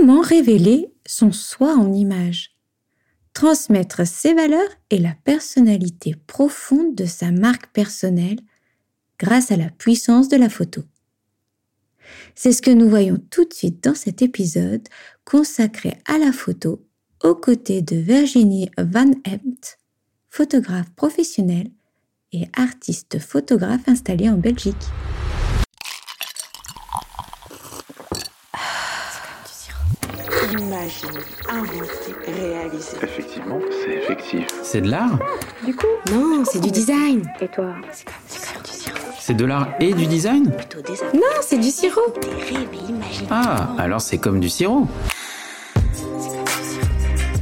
Comment révéler son soi en image Transmettre ses valeurs et la personnalité profonde de sa marque personnelle grâce à la puissance de la photo. C'est ce que nous voyons tout de suite dans cet épisode consacré à la photo aux côtés de Virginie Van Empt, photographe professionnelle et artiste photographe installée en Belgique. Imaginer, inventer, réaliser. Effectivement, c'est effectif. C'est de l'art Du coup Non, c'est du design. Et toi C'est comme du sirop. C'est de l'art et du design Plutôt des Non, c'est du sirop. des rêves et imaginaires. Ah, alors c'est comme du sirop.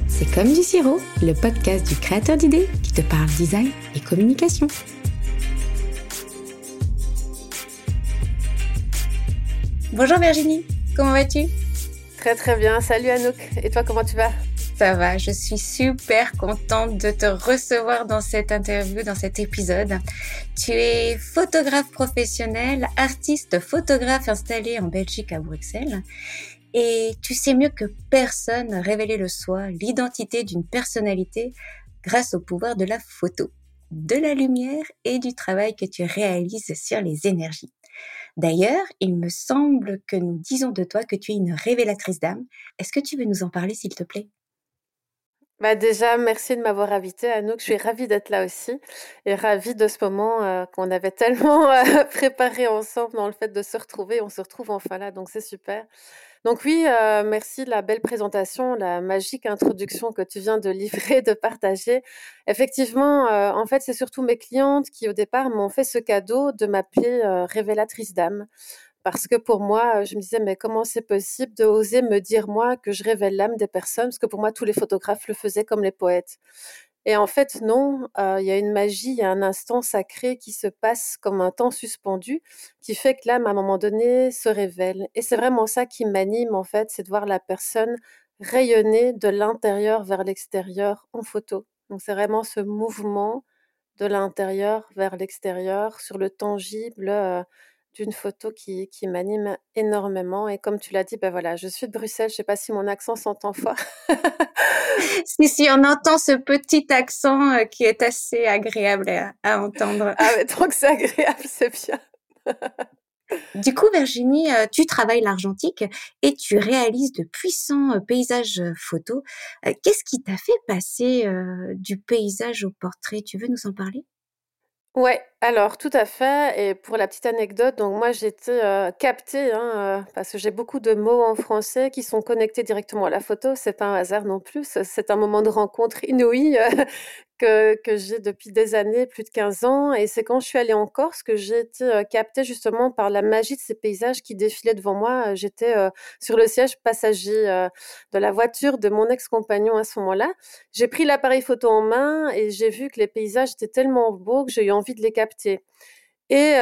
C'est comme du sirop, le podcast du créateur d'idées qui te parle design et communication. Bonjour Virginie, comment vas-tu? Très très bien. Salut Anouk. Et toi, comment tu vas? Ça va, je suis super contente de te recevoir dans cette interview, dans cet épisode. Tu es photographe professionnel, artiste photographe installé en Belgique à Bruxelles. Et tu sais mieux que personne révéler le soi, l'identité d'une personnalité grâce au pouvoir de la photo, de la lumière et du travail que tu réalises sur les énergies. D'ailleurs, il me semble que nous disons de toi que tu es une révélatrice d'âme. Est-ce que tu veux nous en parler, s'il te plaît? Bah déjà, merci de m'avoir invitée, Anouk. Je suis ravie d'être là aussi et ravie de ce moment euh, qu'on avait tellement euh, préparé ensemble dans le fait de se retrouver. On se retrouve enfin là, donc c'est super. Donc oui, euh, merci de la belle présentation, la magique introduction que tu viens de livrer, de partager. Effectivement, euh, en fait, c'est surtout mes clientes qui, au départ, m'ont fait ce cadeau de m'appeler euh, révélatrice d'âme. Parce que pour moi, je me disais, mais comment c'est possible de oser me dire, moi, que je révèle l'âme des personnes? Parce que pour moi, tous les photographes le faisaient comme les poètes. Et en fait, non, il y a une magie, il y a un instant sacré qui se passe comme un temps suspendu, qui fait que l'âme, à un moment donné, se révèle. Et c'est vraiment ça qui m'anime, en fait, c'est de voir la personne rayonner de l'intérieur vers l'extérieur en photo. Donc c'est vraiment ce mouvement de l'intérieur vers l'extérieur sur le tangible d'une photo qui, qui m'anime énormément. Et comme tu l'as dit, ben voilà, je suis de Bruxelles, je ne sais pas si mon accent s'entend fort. si, si, on entend ce petit accent euh, qui est assez agréable à, à entendre. Ah, mais tant que c'est agréable, c'est bien. Du coup, Virginie, euh, tu travailles l'argentique et tu réalises de puissants euh, paysages photos. Qu'est-ce qui t'a fait passer du paysage au portrait? Tu veux nous en parler? Ouais, alors tout à fait. Et pour la petite anecdote, donc moi j'étais euh, captée, hein, euh, parce que j'ai beaucoup de mots en français qui sont connectés directement à la photo. C'est pas un hasard non plus. C'est un moment de rencontre inouï euh, que, que j'ai depuis des années, plus de 15 ans. Et c'est quand je suis allée en Corse que j'ai été euh, captée justement par la magie de ces paysages qui défilaient devant moi. J'étais sur le siège passager de la voiture de mon ex-compagnon à ce moment-là. J'ai pris l'appareil photo en main et j'ai vu que les paysages étaient tellement beaux que j'ai eu envie de les capter. Et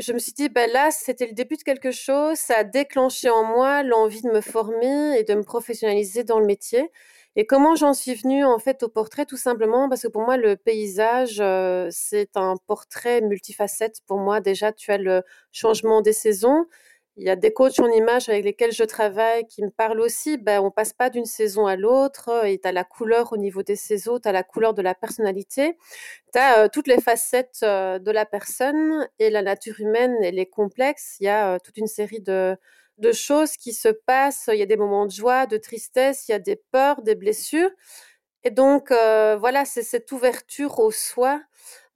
je me suis dit, ben là, c'était le début de quelque chose. Ça a déclenché en moi l'envie de me former et de me professionnaliser dans le métier. Et comment j'en suis venue en fait au portrait Tout simplement? Parce que pour moi le paysage c'est un portrait multifacette. Pour moi déjà tu as le changement des saisons. Il y a des coachs en image avec lesquels je travaille qui me parlent aussi. Ben, on passe pas d'une saison à l'autre. Et tu as la couleur au niveau des saisons, tu as la couleur de la personnalité, tu as euh, toutes les facettes euh, de la personne et la nature humaine, elle est complexe. Il y a toute une série de, de choses qui se passent. Il y a des moments de joie, de tristesse, il y a des peurs, des blessures. Et donc, euh, voilà, c'est cette ouverture au soi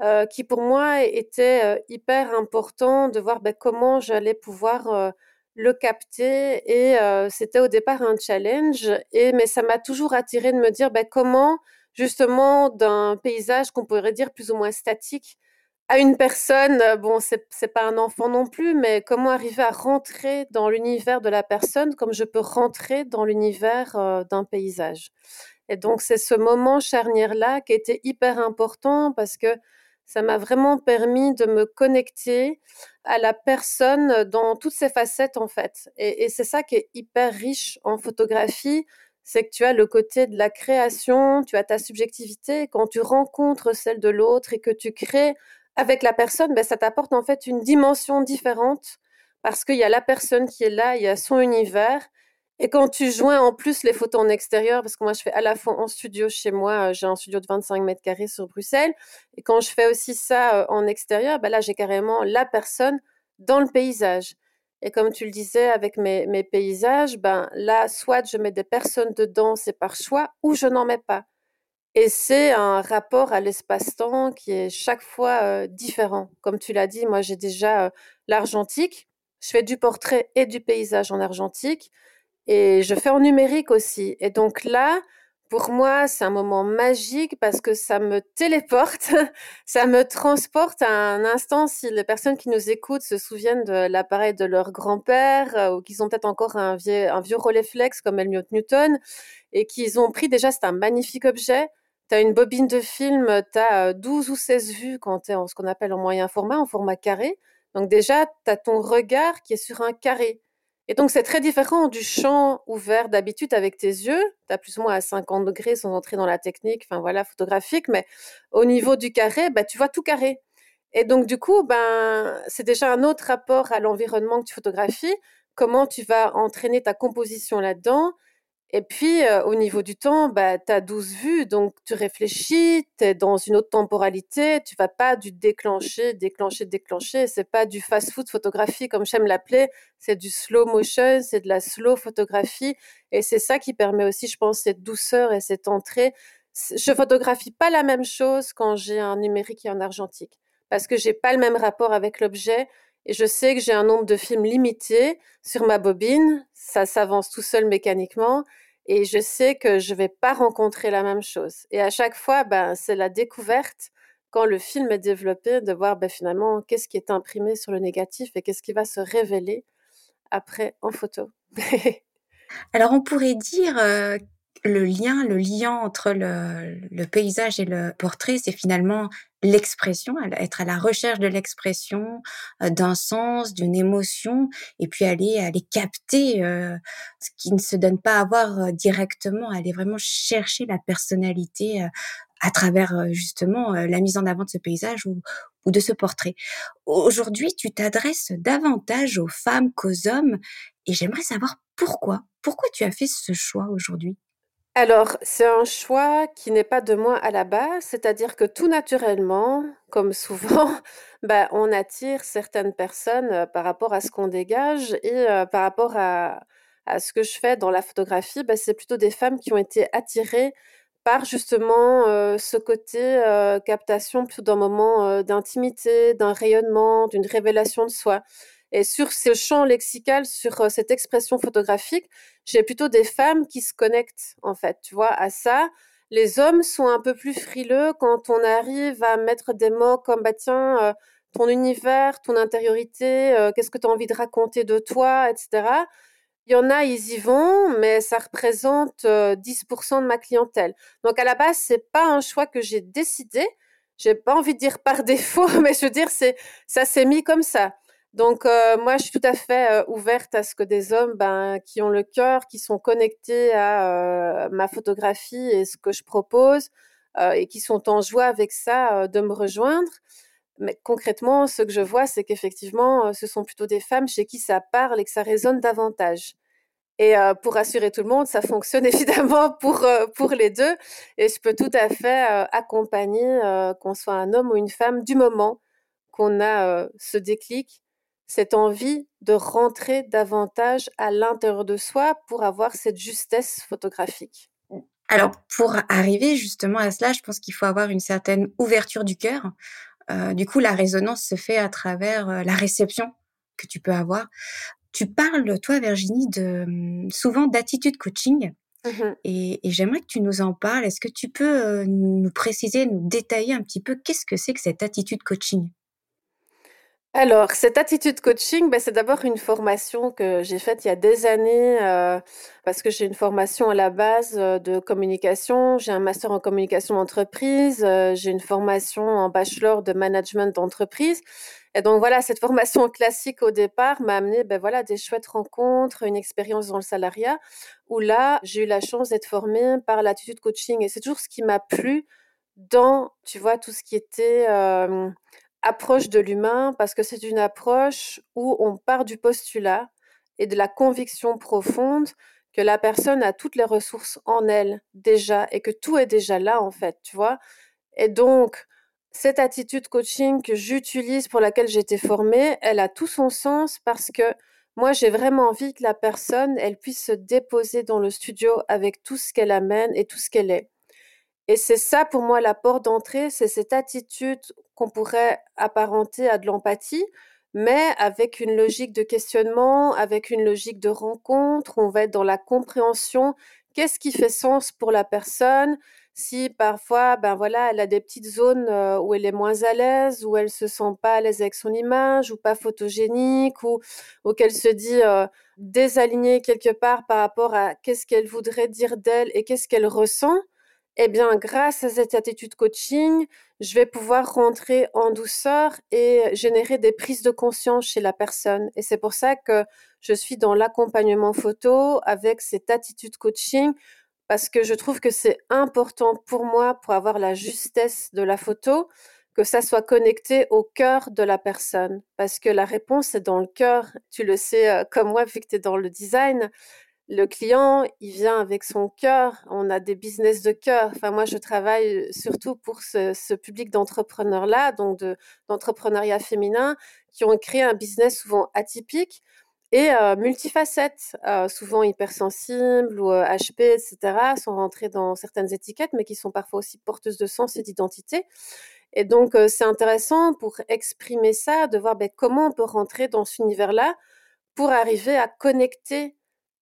euh, qui, pour moi, était euh, hyper important de voir ben, comment j'allais pouvoir le capter. Et c'était au départ un challenge. Et, mais ça m'a toujours attiré de me dire ben, comment, justement, d'un paysage qu'on pourrait dire plus ou moins statique, à une personne, euh, bon, c'est c'est pas un enfant non plus, mais comment arriver à rentrer dans l'univers de la personne comme je peux rentrer dans l'univers euh, d'un paysage. Et donc, c'est ce moment charnière-là qui était hyper important parce que ça m'a vraiment permis de me connecter à la personne dans toutes ses facettes, en fait. Et, c'est ça qui est hyper riche en photographie, c'est que tu as le côté de la création, tu as ta subjectivité. Quand tu rencontres celle de l'autre et que tu crées avec la personne, ben, ça t'apporte en fait une dimension différente parce qu'il y a la personne qui est là, il y a son univers Et quand tu joins en plus les photos en extérieur, parce que moi je fais à la fois en studio chez moi, euh, j'ai un studio de 25 mètres carrés sur Bruxelles, et quand je fais aussi ça euh, en extérieur, bah là j'ai carrément la personne dans le paysage. Et comme tu le disais avec mes, paysages, ben là soit je mets des personnes dedans, c'est par choix, ou je n'en mets pas. Et c'est un rapport à l'espace-temps qui est chaque fois euh, différent. Comme tu l'as dit, moi j'ai déjà l'argentique. Je fais du portrait et du paysage en argentique. Et je fais en numérique aussi. Et donc là, pour moi, c'est un moment magique parce que ça me téléporte, ça me transporte à un instant. Si les personnes qui nous écoutent se souviennent de l'appareil de leur grand-père euh, ou qu'ils ont peut-être encore un vieux, un vieux Rolleiflex comme Elliot Newton et qu'ils ont pris déjà, c'est un magnifique objet. Tu as une bobine de film, tu as 12 ou 16 vues quand tu es en ce qu'on appelle en moyen format, en format carré. Donc déjà, tu as ton regard qui est sur un carré. Et donc, c'est très différent du champ ouvert d'habitude avec tes yeux. Tu as plus ou moins à 50 degrés sans entrer dans la technique, enfin voilà, photographique. Mais au niveau du carré, bah, tu vois tout carré. Et donc, du coup, ben, c'est déjà un autre rapport à l'environnement que tu photographies. Comment tu vas entraîner ta composition là-dedans? Et puis, euh, au niveau du temps, bah, tu as 12 vues, donc tu réfléchis, tu es dans une autre temporalité, tu vas pas du déclencher, déclencher, déclencher. C'est pas du fast-food photographie, comme j'aime l'appeler, c'est du slow motion, c'est de la slow photographie. Et c'est ça qui permet aussi, je pense, cette douceur et cette entrée. Je photographie pas la même chose quand j'ai un numérique et un argentique, parce que j'ai pas le même rapport avec l'objet. Et je sais que j'ai un nombre de films limité sur ma bobine. Ça s'avance tout seul mécaniquement. Et je sais que je vais pas rencontrer la même chose. Et à chaque fois, ben, c'est la découverte quand le film est développé de voir ben, finalement qu'est-ce qui est imprimé sur le négatif et qu'est-ce qui va se révéler après en photo. Alors on pourrait dire euh, le lien, le lien entre le, le paysage et le portrait, c'est finalement l'expression, être à la recherche de l'expression, euh, d'un sens, d'une émotion, et puis aller aller capter euh, ce qui ne se donne pas à voir euh, directement, aller vraiment chercher la personnalité à travers justement la mise en avant de ce paysage ou, ou de ce portrait. Aujourd'hui, tu t'adresses davantage aux femmes qu'aux hommes, et j'aimerais savoir pourquoi. Pourquoi tu as fait ce choix aujourd'hui? Alors, c'est un choix qui n'est pas de moi à la base, c'est-à-dire que tout naturellement, comme souvent, bah, on attire certaines personnes euh, par rapport à ce qu'on dégage et euh, par rapport à, ce que je fais dans la photographie, bah, c'est plutôt des femmes qui ont été attirées par justement euh, ce côté captation plutôt d'un moment d'intimité, d'un rayonnement, d'une révélation de soi. Et sur ce champ lexical, sur euh, cette expression photographique, j'ai plutôt des femmes qui se connectent, en fait, tu vois, à ça. Les hommes sont un peu plus frileux quand on arrive à mettre des mots comme, bah tiens, euh, ton univers, ton intériorité, euh, qu'est-ce que tu as envie de raconter de toi, etc. Il y en a, ils y vont, mais ça représente 10% de ma clientèle. Donc à la base, c'est pas un choix que j'ai décidé. J'ai pas envie de dire par défaut, mais je veux dire, c'est ça s'est mis comme ça. Donc euh, moi, je suis tout à fait euh, ouverte à ce que des hommes, ben, qui ont le cœur, qui sont connectés à euh, ma photographie et ce que je propose, et qui sont en joie avec ça, de me rejoindre. Mais concrètement, ce que je vois, c'est qu'effectivement, ce sont plutôt des femmes chez qui ça parle et que ça résonne davantage. Et pour rassurer tout le monde, ça fonctionne évidemment pour, pour les deux. Et je peux tout à fait accompagner, qu'on soit un homme ou une femme, du moment qu'on a ce déclic cette envie de rentrer davantage à l'intérieur de soi pour avoir cette justesse photographique. Alors, pour arriver justement à cela, je pense qu'il faut avoir une certaine ouverture du cœur. Euh, du coup, la résonance se fait à travers euh, la réception que tu peux avoir. Tu parles, toi, Virginie, de hum, souvent d'attitude coaching. Mmh et, et j'aimerais que tu nous en parles. Est-ce que tu peux euh, nous préciser, nous détailler un petit peu qu'est-ce que c'est que cette attitude coaching? Alors, cette attitude coaching, ben, c'est d'abord une formation que j'ai faite il y a des années, euh, parce que j'ai une formation à la base euh, de communication, j'ai un master en communication d'entreprise, euh, j'ai une formation en bachelor de management d'entreprise. Et donc voilà, cette formation classique au départ m'a amené ben voilà, des chouettes rencontres, une expérience dans le salariat, où là, j'ai eu la chance d'être formée par l'attitude coaching. Et c'est toujours ce qui m'a plu dans, tu vois, tout ce qui était approche de l'humain parce que c'est une approche où on part du postulat et de la conviction profonde que la personne a toutes les ressources en elle déjà et que tout est déjà là en fait, tu vois? Et donc, cette attitude coaching que j'utilise, pour laquelle j'ai été formée, elle a tout son sens parce que moi, j'ai vraiment envie que la personne, elle puisse se déposer dans le studio avec tout ce qu'elle amène et tout ce qu'elle est. Et c'est ça pour moi la porte d'entrée, c'est cette attitude qu'on pourrait apparenter à de l'empathie, mais avec une logique de questionnement, avec une logique de rencontre, on va être dans la compréhension. Qu'est-ce qui fait sens pour la personne? Si parfois, ben voilà, elle a des petites zones euh, où elle est moins à l'aise, où elle se sent pas à l'aise avec son image, ou pas photogénique, ou, ou qu'elle se dit euh, désalignée quelque part par rapport à qu'est-ce qu'elle voudrait dire d'elle et qu'est-ce qu'elle ressent eh bien, grâce à cette attitude coaching, je vais pouvoir rentrer en douceur et générer des prises de conscience chez la personne. Et c'est pour ça que je suis dans l'accompagnement photo avec cette attitude coaching parce que je trouve que c'est important pour moi pour avoir la justesse de la photo, que ça soit connecté au cœur de la personne. Parce que la réponse est dans le cœur. Tu le sais euh, comme moi, vu que tu es dans le design le client, il vient avec son cœur. On a des business de cœur. Enfin, moi, je travaille surtout pour ce, public d'entrepreneurs-là, donc d'entrepreneuriat féminin, qui ont créé un business souvent atypique et euh, multifacette, euh, souvent hypersensibles ou HP, euh, etc., sont rentrés dans certaines étiquettes, mais qui sont parfois aussi porteuses de sens et d'identité. Et donc, c'est intéressant pour exprimer ça, de voir ben, comment on peut rentrer dans cet univers-là pour arriver à connecter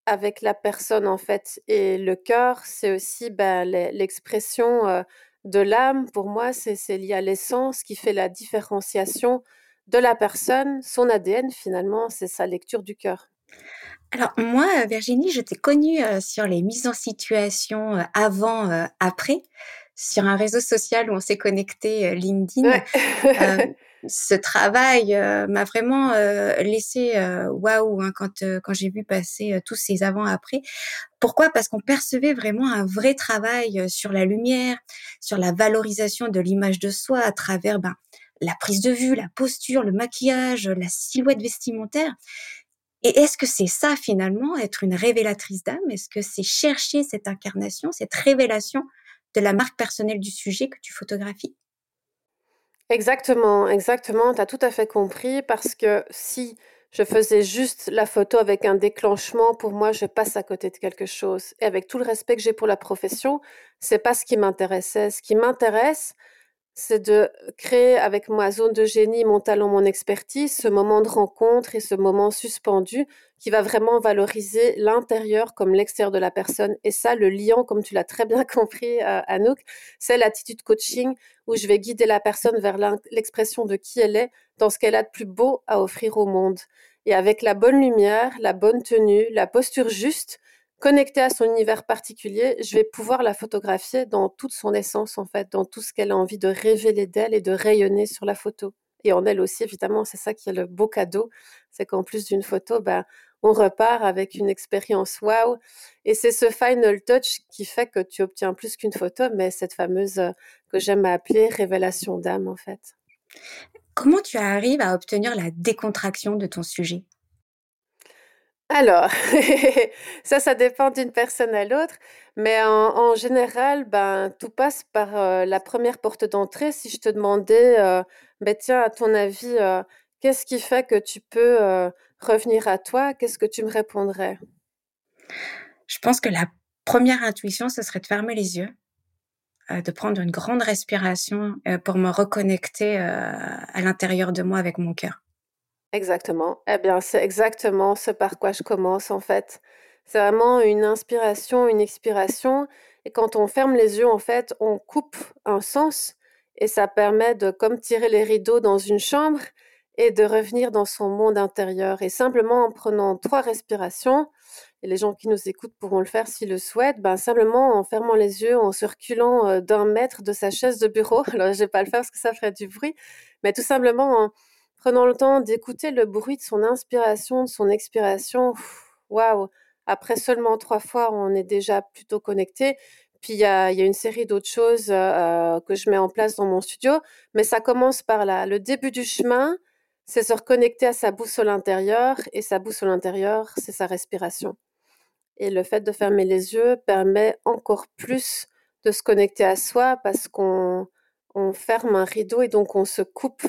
avec la personne en fait. Et le cœur, c'est aussi ben, l'expression euh, de l'âme. Pour moi, c'est lié à l'essence qui fait la différenciation de la personne. Son ADN, finalement, c'est sa lecture du cœur. Alors moi, Virginie, je t'ai connue euh, sur les mises en situation euh, avant, après, sur un réseau social où on s'est connecté, LinkedIn. ce travail euh, m'a vraiment euh, laissé euh, waouh hein, quand quand j'ai vu passer tous ces avant-après. Pourquoi? Parce qu'on percevait vraiment un vrai travail sur la lumière, sur la valorisation de l'image de soi à travers ben, la prise de vue, la posture, le maquillage, la silhouette vestimentaire. Et est-ce que c'est ça finalement, être une révélatrice d'âme? Est-ce que c'est chercher cette incarnation, cette révélation de la marque personnelle du sujet que tu photographies? Exactement, exactement, tu as tout à fait compris parce que si je faisais juste la photo avec un déclenchement, pour moi, je passe à côté de quelque chose. Et avec tout le respect que j'ai pour la profession, c'est pas ce qui m'intéressait. Ce qui m'intéresse, c'est de créer avec ma zone de génie, mon talent, mon expertise, ce moment de rencontre et ce moment suspendu qui va vraiment valoriser l'intérieur comme l'extérieur de la personne. Et ça, le liant, comme tu l'as très bien compris, euh, Anouk, c'est l'attitude coaching où je vais guider la personne vers l'expression de qui elle est dans ce qu'elle a de plus beau à offrir au monde. Et avec la bonne lumière, la bonne tenue, la posture juste, connectée à son univers particulier, je vais pouvoir la photographier dans toute son essence, en fait, dans tout ce qu'elle a envie de révéler d'elle et de rayonner sur la photo. Et en elle aussi, évidemment, c'est ça qui est le beau cadeau, c'est qu'en plus d'une photo, ben, on repart avec une expérience wow. Et c'est ce final touch qui fait que tu obtiens plus qu'une photo, mais cette fameuse euh, que j'aime appeler révélation d'âme, en fait. Comment tu arrives à obtenir la décontraction de ton sujet? Alors, ça, ça dépend d'une personne à l'autre, mais en, général, ben, tout passe par euh, la première porte d'entrée. Si je te demandais, euh, ben, tiens, à ton avis, euh, qu'est-ce qui fait que tu peux revenir à toi, qu'est-ce que tu me répondrais? Je pense que la première intuition, ce serait de fermer les yeux, de prendre une grande respiration pour me reconnecter à l'intérieur de moi avec mon cœur. Exactement. Eh bien, c'est exactement ce par quoi je commence en fait. C'est vraiment une inspiration, une expiration. Et quand on ferme les yeux, en fait, on coupe un sens et ça permet de comme tirer les rideaux dans une chambre et de revenir dans son monde intérieur. Et simplement en prenant trois respirations, et les gens qui nous écoutent pourront le faire s'ils le souhaitent, ben simplement en fermant les yeux, en se reculant euh, d'un mètre de sa chaise de bureau. Alors, je vais pas le faire parce que ça ferait du bruit, mais tout simplement en prenant le temps d'écouter le bruit de son inspiration, de son expiration, waouh, après seulement trois fois, on est déjà plutôt connecté. Puis il y a, une série d'autres choses euh, que je mets en place dans mon studio, mais ça commence par là. Le début du chemin, c'est se reconnecter à sa boussole intérieure, et sa boussole intérieure, c'est sa respiration. Et le fait de fermer les yeux permet encore plus de se connecter à soi parce qu'on on ferme un rideau et donc on se coupe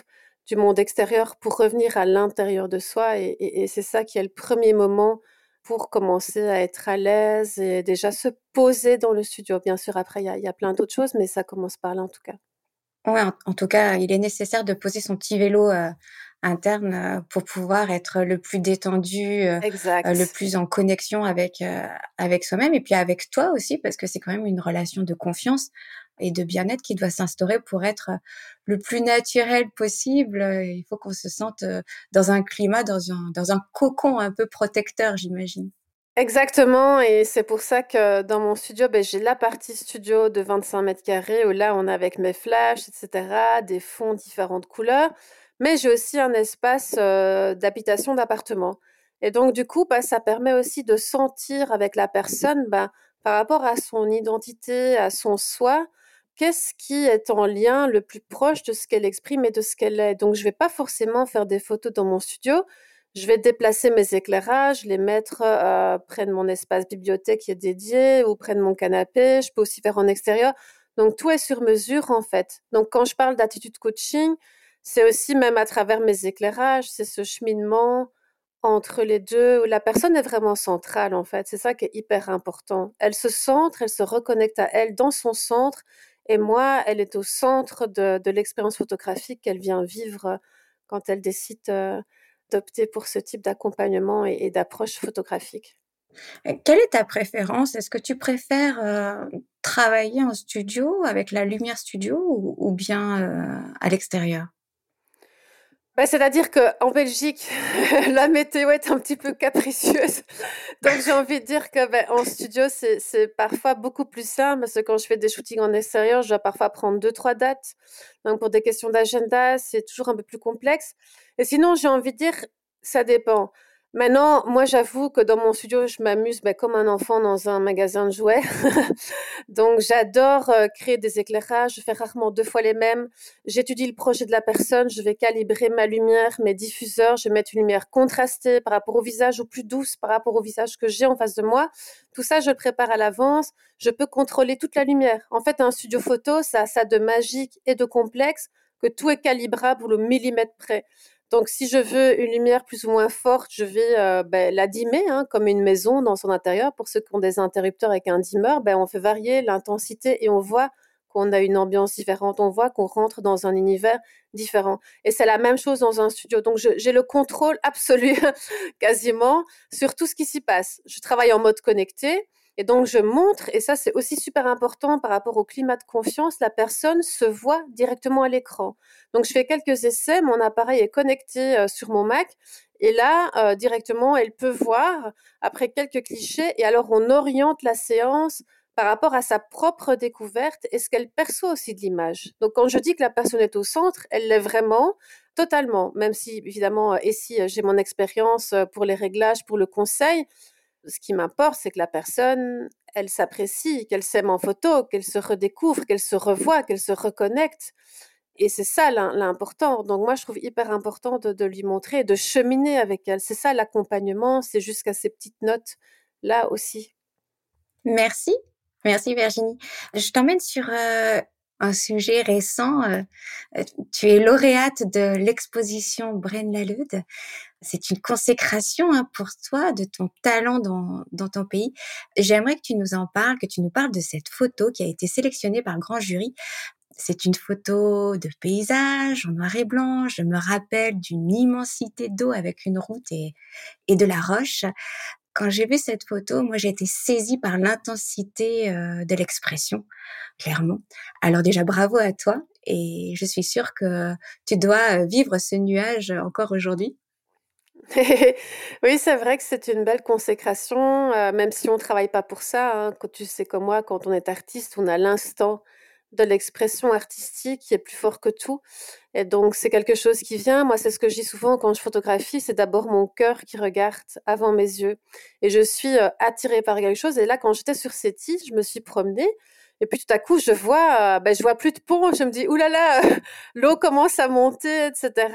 du monde extérieur pour revenir à l'intérieur de soi. Et, c'est ça qui est le premier moment pour commencer à être à l'aise et déjà se poser dans le studio. Bien sûr, après, il y a, plein d'autres choses, mais ça commence par là en tout cas. Oui, en, tout cas, il est nécessaire de poser son petit vélo euh, interne euh, pour pouvoir être le plus détendu, euh, le plus en connexion avec, avec soi-même et puis avec toi aussi, parce que c'est quand même une relation de confiance et de bien-être qui doit s'instaurer pour être le plus naturel possible. Il faut qu'on se sente dans un climat, dans un, dans un cocon un peu protecteur, j'imagine. Exactement, et c'est pour ça que dans mon studio, ben, j'ai la partie studio de 25 mètres carrés où là, on a avec mes flashs, etc., des fonds différentes couleurs, mais j'ai aussi un espace d'habitation d'appartement. Et donc, du coup, bah, ça permet aussi de sentir avec la personne, bah, par rapport à son identité, à son soi, qu'est-ce qui est en lien le plus proche de ce qu'elle exprime et de ce qu'elle est? Donc, je ne vais pas forcément faire des photos dans mon studio. Je vais déplacer mes éclairages, les mettre euh, près de mon espace bibliothèque qui est dédié ou près de mon canapé. Je peux aussi faire en extérieur. Donc, tout est sur mesure, en fait. Donc, quand je parle d'attitude coaching, c'est aussi même à travers mes éclairages, c'est ce cheminement entre les deux où la personne est vraiment centrale, en fait. C'est ça qui est hyper important. Elle se centre, elle se reconnecte à elle dans son centre et moi, elle est au centre de, l'expérience photographique qu'elle vient vivre quand elle décide euh, d'opter pour ce type d'accompagnement et, d'approche photographique. Quelle est ta préférence? Est-ce que tu préfères euh, travailler en studio avec la lumière studio ou, bien euh, à l'extérieur? Bah, c'est-à-dire qu'en Belgique, la météo est un petit peu capricieuse. Donc, j'ai envie de dire que ben, en studio, c'est parfois beaucoup plus simple parce que quand je fais des shootings en extérieur, je dois parfois prendre deux, trois dates. Donc, pour des questions d'agenda, c'est toujours un peu plus complexe. Et sinon, j'ai envie de dire, ça dépend. Maintenant, moi, j'avoue que dans mon studio, je m'amuse ben, comme un enfant dans un magasin de jouets. Donc, j'adore euh, créer des éclairages. Je fais rarement deux fois les mêmes. J'étudie le projet de la personne. Je vais calibrer ma lumière, mes diffuseurs. Je vais mettre une lumière contrastée par rapport au visage ou plus douce par rapport au visage que j'ai en face de moi. Tout ça, je le prépare à l'avance. Je peux contrôler toute la lumière. En fait, un studio photo, ça a ça de magique et de complexe que tout est calibrable au millimètre près. Donc, si je veux une lumière plus ou moins forte, je vais euh, ben, la dimmer, hein, comme une maison dans son intérieur. Pour ceux qui ont des interrupteurs avec un dimmer, ben, on fait varier l'intensité et on voit qu'on a une ambiance différente, on voit qu'on rentre dans un univers différent. Et c'est la même chose dans un studio. Donc, j'ai le contrôle absolu, quasiment, sur tout ce qui s'y passe. Je travaille en mode connecté. Et donc, je montre, et ça, c'est aussi super important par rapport au climat de confiance, la personne se voit directement à l'écran. Donc, je fais quelques essais, mon appareil est connecté euh, sur mon Mac, et là, euh, directement, elle peut voir après quelques clichés, et alors on oriente la séance par rapport à sa propre découverte et ce qu'elle perçoit aussi de l'image. Donc, quand je dis que la personne est au centre, elle l'est vraiment totalement, même si, évidemment, et si j'ai mon expérience euh, pour les réglages, pour le conseil, ce qui m'importe, c'est que la personne, elle s'apprécie, qu'elle s'aime en photo, qu'elle se redécouvre, qu'elle se revoit, qu'elle se reconnecte. Et c'est ça l'important. Donc moi, je trouve hyper important de, lui montrer, de cheminer avec elle. C'est ça l'accompagnement, c'est jusqu'à ces petites notes là aussi. Merci. Merci Virginie. Je t'emmène sur euh, un sujet récent. Euh, euh, tu es lauréate de l'exposition Braine Lalude. C'est une consécration hein, pour toi de ton talent dans, dans ton pays. J'aimerais que tu nous en parles, que tu nous parles de cette photo qui a été sélectionnée par le grand jury. C'est une photo de paysage en noir et blanc. Je me rappelle d'une immensité d'eau avec une route et, et de la roche. Quand j'ai vu cette photo, moi j'ai été saisie par l'intensité euh, de l'expression, clairement. Alors déjà bravo à toi et je suis sûre que tu dois vivre ce nuage encore aujourd'hui. oui, c'est vrai que c'est une belle consécration, euh, même si on travaille pas pour ça. Hein. Quand tu sais comme moi, quand on est artiste, on a l'instant de l'expression artistique qui est plus fort que tout. Et donc, c'est quelque chose qui vient. Moi, c'est ce que je dis souvent quand je photographie, c'est d'abord mon cœur qui regarde avant mes yeux. Et je suis euh, attirée par quelque chose. Et là, quand j'étais sur cette île, je me suis promenée. Et puis tout à coup, je vois, euh, ben, je vois plus de pont. Je me dis, oulala, l'eau commence à monter, etc.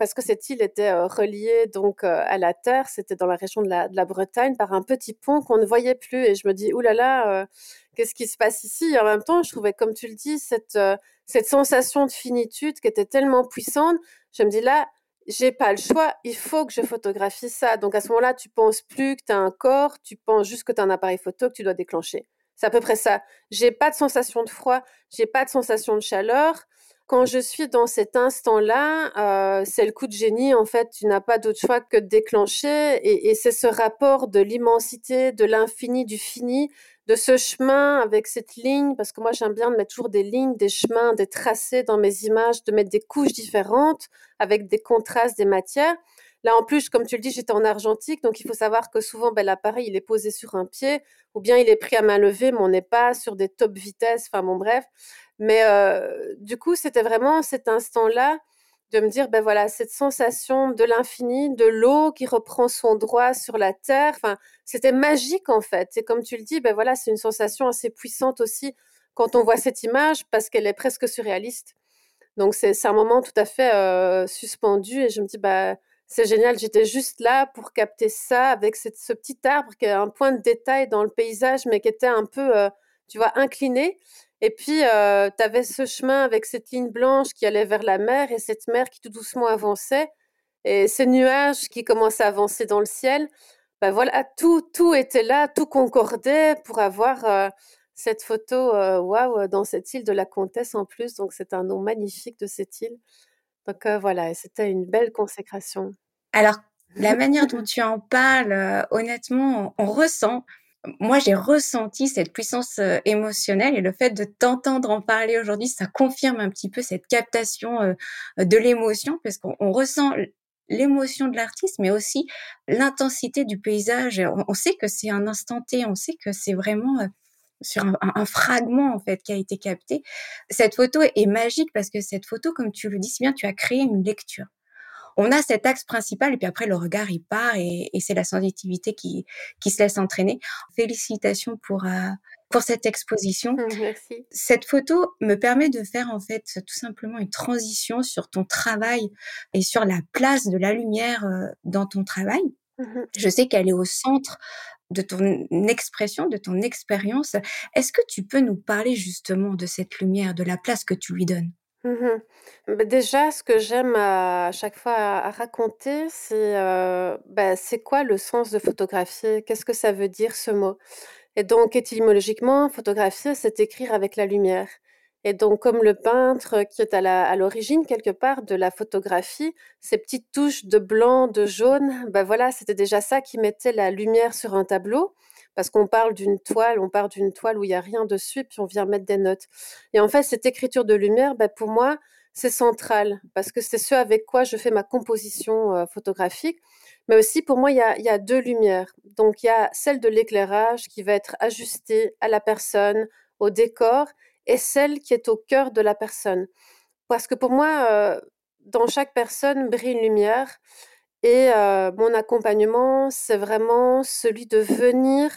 parce que cette île était euh, reliée donc euh, à la terre, c'était dans la région de la, Bretagne par un petit pont qu'on ne voyait plus. Et je me dis, oulala, là, qu'est-ce qui se passe ici? Et en même temps, je trouvais, comme tu le dis, cette, cette sensation de finitude qui était tellement puissante. Je me dis là, j'ai pas le choix, il faut que je photographie ça. Donc à ce moment-là, tu penses plus que tu as un corps, tu penses juste que tu as un appareil photo que tu dois déclencher. C'est à peu près ça. J'ai pas de sensation de froid, j'ai pas de sensation de chaleur. Quand je suis dans cet instant-là, euh, c'est le coup de génie. En fait, tu n'as pas d'autre choix que de déclencher. Et, et c'est ce rapport de l'immensité, de l'infini, du fini, de ce chemin avec cette ligne, parce que moi j'aime bien de mettre toujours des lignes, des chemins, des tracés dans mes images, de mettre des couches différentes avec des contrastes des matières. Là, en plus, comme tu le dis, j'étais en argentique, donc il faut savoir que souvent, ben, l'appareil, il est posé sur un pied, ou bien il est pris à main levée, mais on n'est pas sur des top vitesses, enfin bon, bref. Mais euh, du coup, c'était vraiment cet instant-là de me dire, ben voilà, cette sensation de l'infini, de l'eau qui reprend son droit sur la terre, enfin, c'était magique en fait. Et comme tu le dis, ben voilà, c'est une sensation assez puissante aussi quand on voit cette image parce qu'elle est presque surréaliste. Donc c'est un moment tout à fait euh, suspendu et je me dis, bah, c'est génial, j'étais juste là pour capter ça avec ce petit arbre qui a un point de détail dans le paysage, mais qui était un peu, euh, tu vois, incliné. Et puis, euh, tu avais ce chemin avec cette ligne blanche qui allait vers la mer et cette mer qui tout doucement avançait. Et ces nuages qui commençaient à avancer dans le ciel. Ben voilà, tout, tout était là, tout concordait pour avoir euh, cette photo, waouh, dans cette île de la Comtesse en plus. Donc, c'est un nom magnifique de cette île. Donc voilà, c'était une belle consécration. Alors, la manière dont tu en parles, honnêtement, on, ressent. Moi, j'ai ressenti cette puissance émotionnelle et le fait de t'entendre en parler aujourd'hui, ça confirme un petit peu cette captation de l'émotion parce qu'on ressent l'émotion de l'artiste, mais aussi l'intensité du paysage. On, sait que c'est un instant T, on sait que c'est vraiment sur un, fragment en fait qui a été capté. Cette photo est magique parce que cette photo, comme tu le dis si bien, tu as créé une lecture. On a cet axe principal et puis après le regard il part et, c'est la sensibilité qui, qui se laisse entraîner. Félicitations pour euh, pour cette exposition. Merci. Cette photo me permet de faire en fait tout simplement une transition sur ton travail et sur la place de la lumière euh, dans ton travail. Mmh Je sais qu'elle est au centre de ton expression, de ton expérience. Est-ce que tu peux nous parler justement de cette lumière, de la place que tu lui donnes? Mmh bah, déjà, ce que j'aime à chaque fois à, raconter, c'est euh, bah, c'est quoi le sens de photographier? Qu'est-ce que ça veut dire ce mot? Et donc, étymologiquement, photographier, c'est écrire avec la lumière. Et donc, comme le peintre qui est à l'origine quelque part de la photographie, ces petites touches de blanc, de jaune, ben voilà, c'était déjà ça qui mettait la lumière sur un tableau. Parce qu'on parle d'une toile, on parle d'une toile où il n'y a rien dessus, puis on vient mettre des notes. Et en fait, cette écriture de lumière, ben pour moi, c'est central, parce que c'est ce avec quoi je fais ma composition euh, photographique. Mais aussi, pour moi, il y, a, il y a deux lumières. Donc, il y a celle de l'éclairage qui va être ajustée à la personne, au décor, est celle qui est au cœur de la personne. Parce que pour moi, euh, dans chaque personne brille une lumière et euh, mon accompagnement, c'est vraiment celui de venir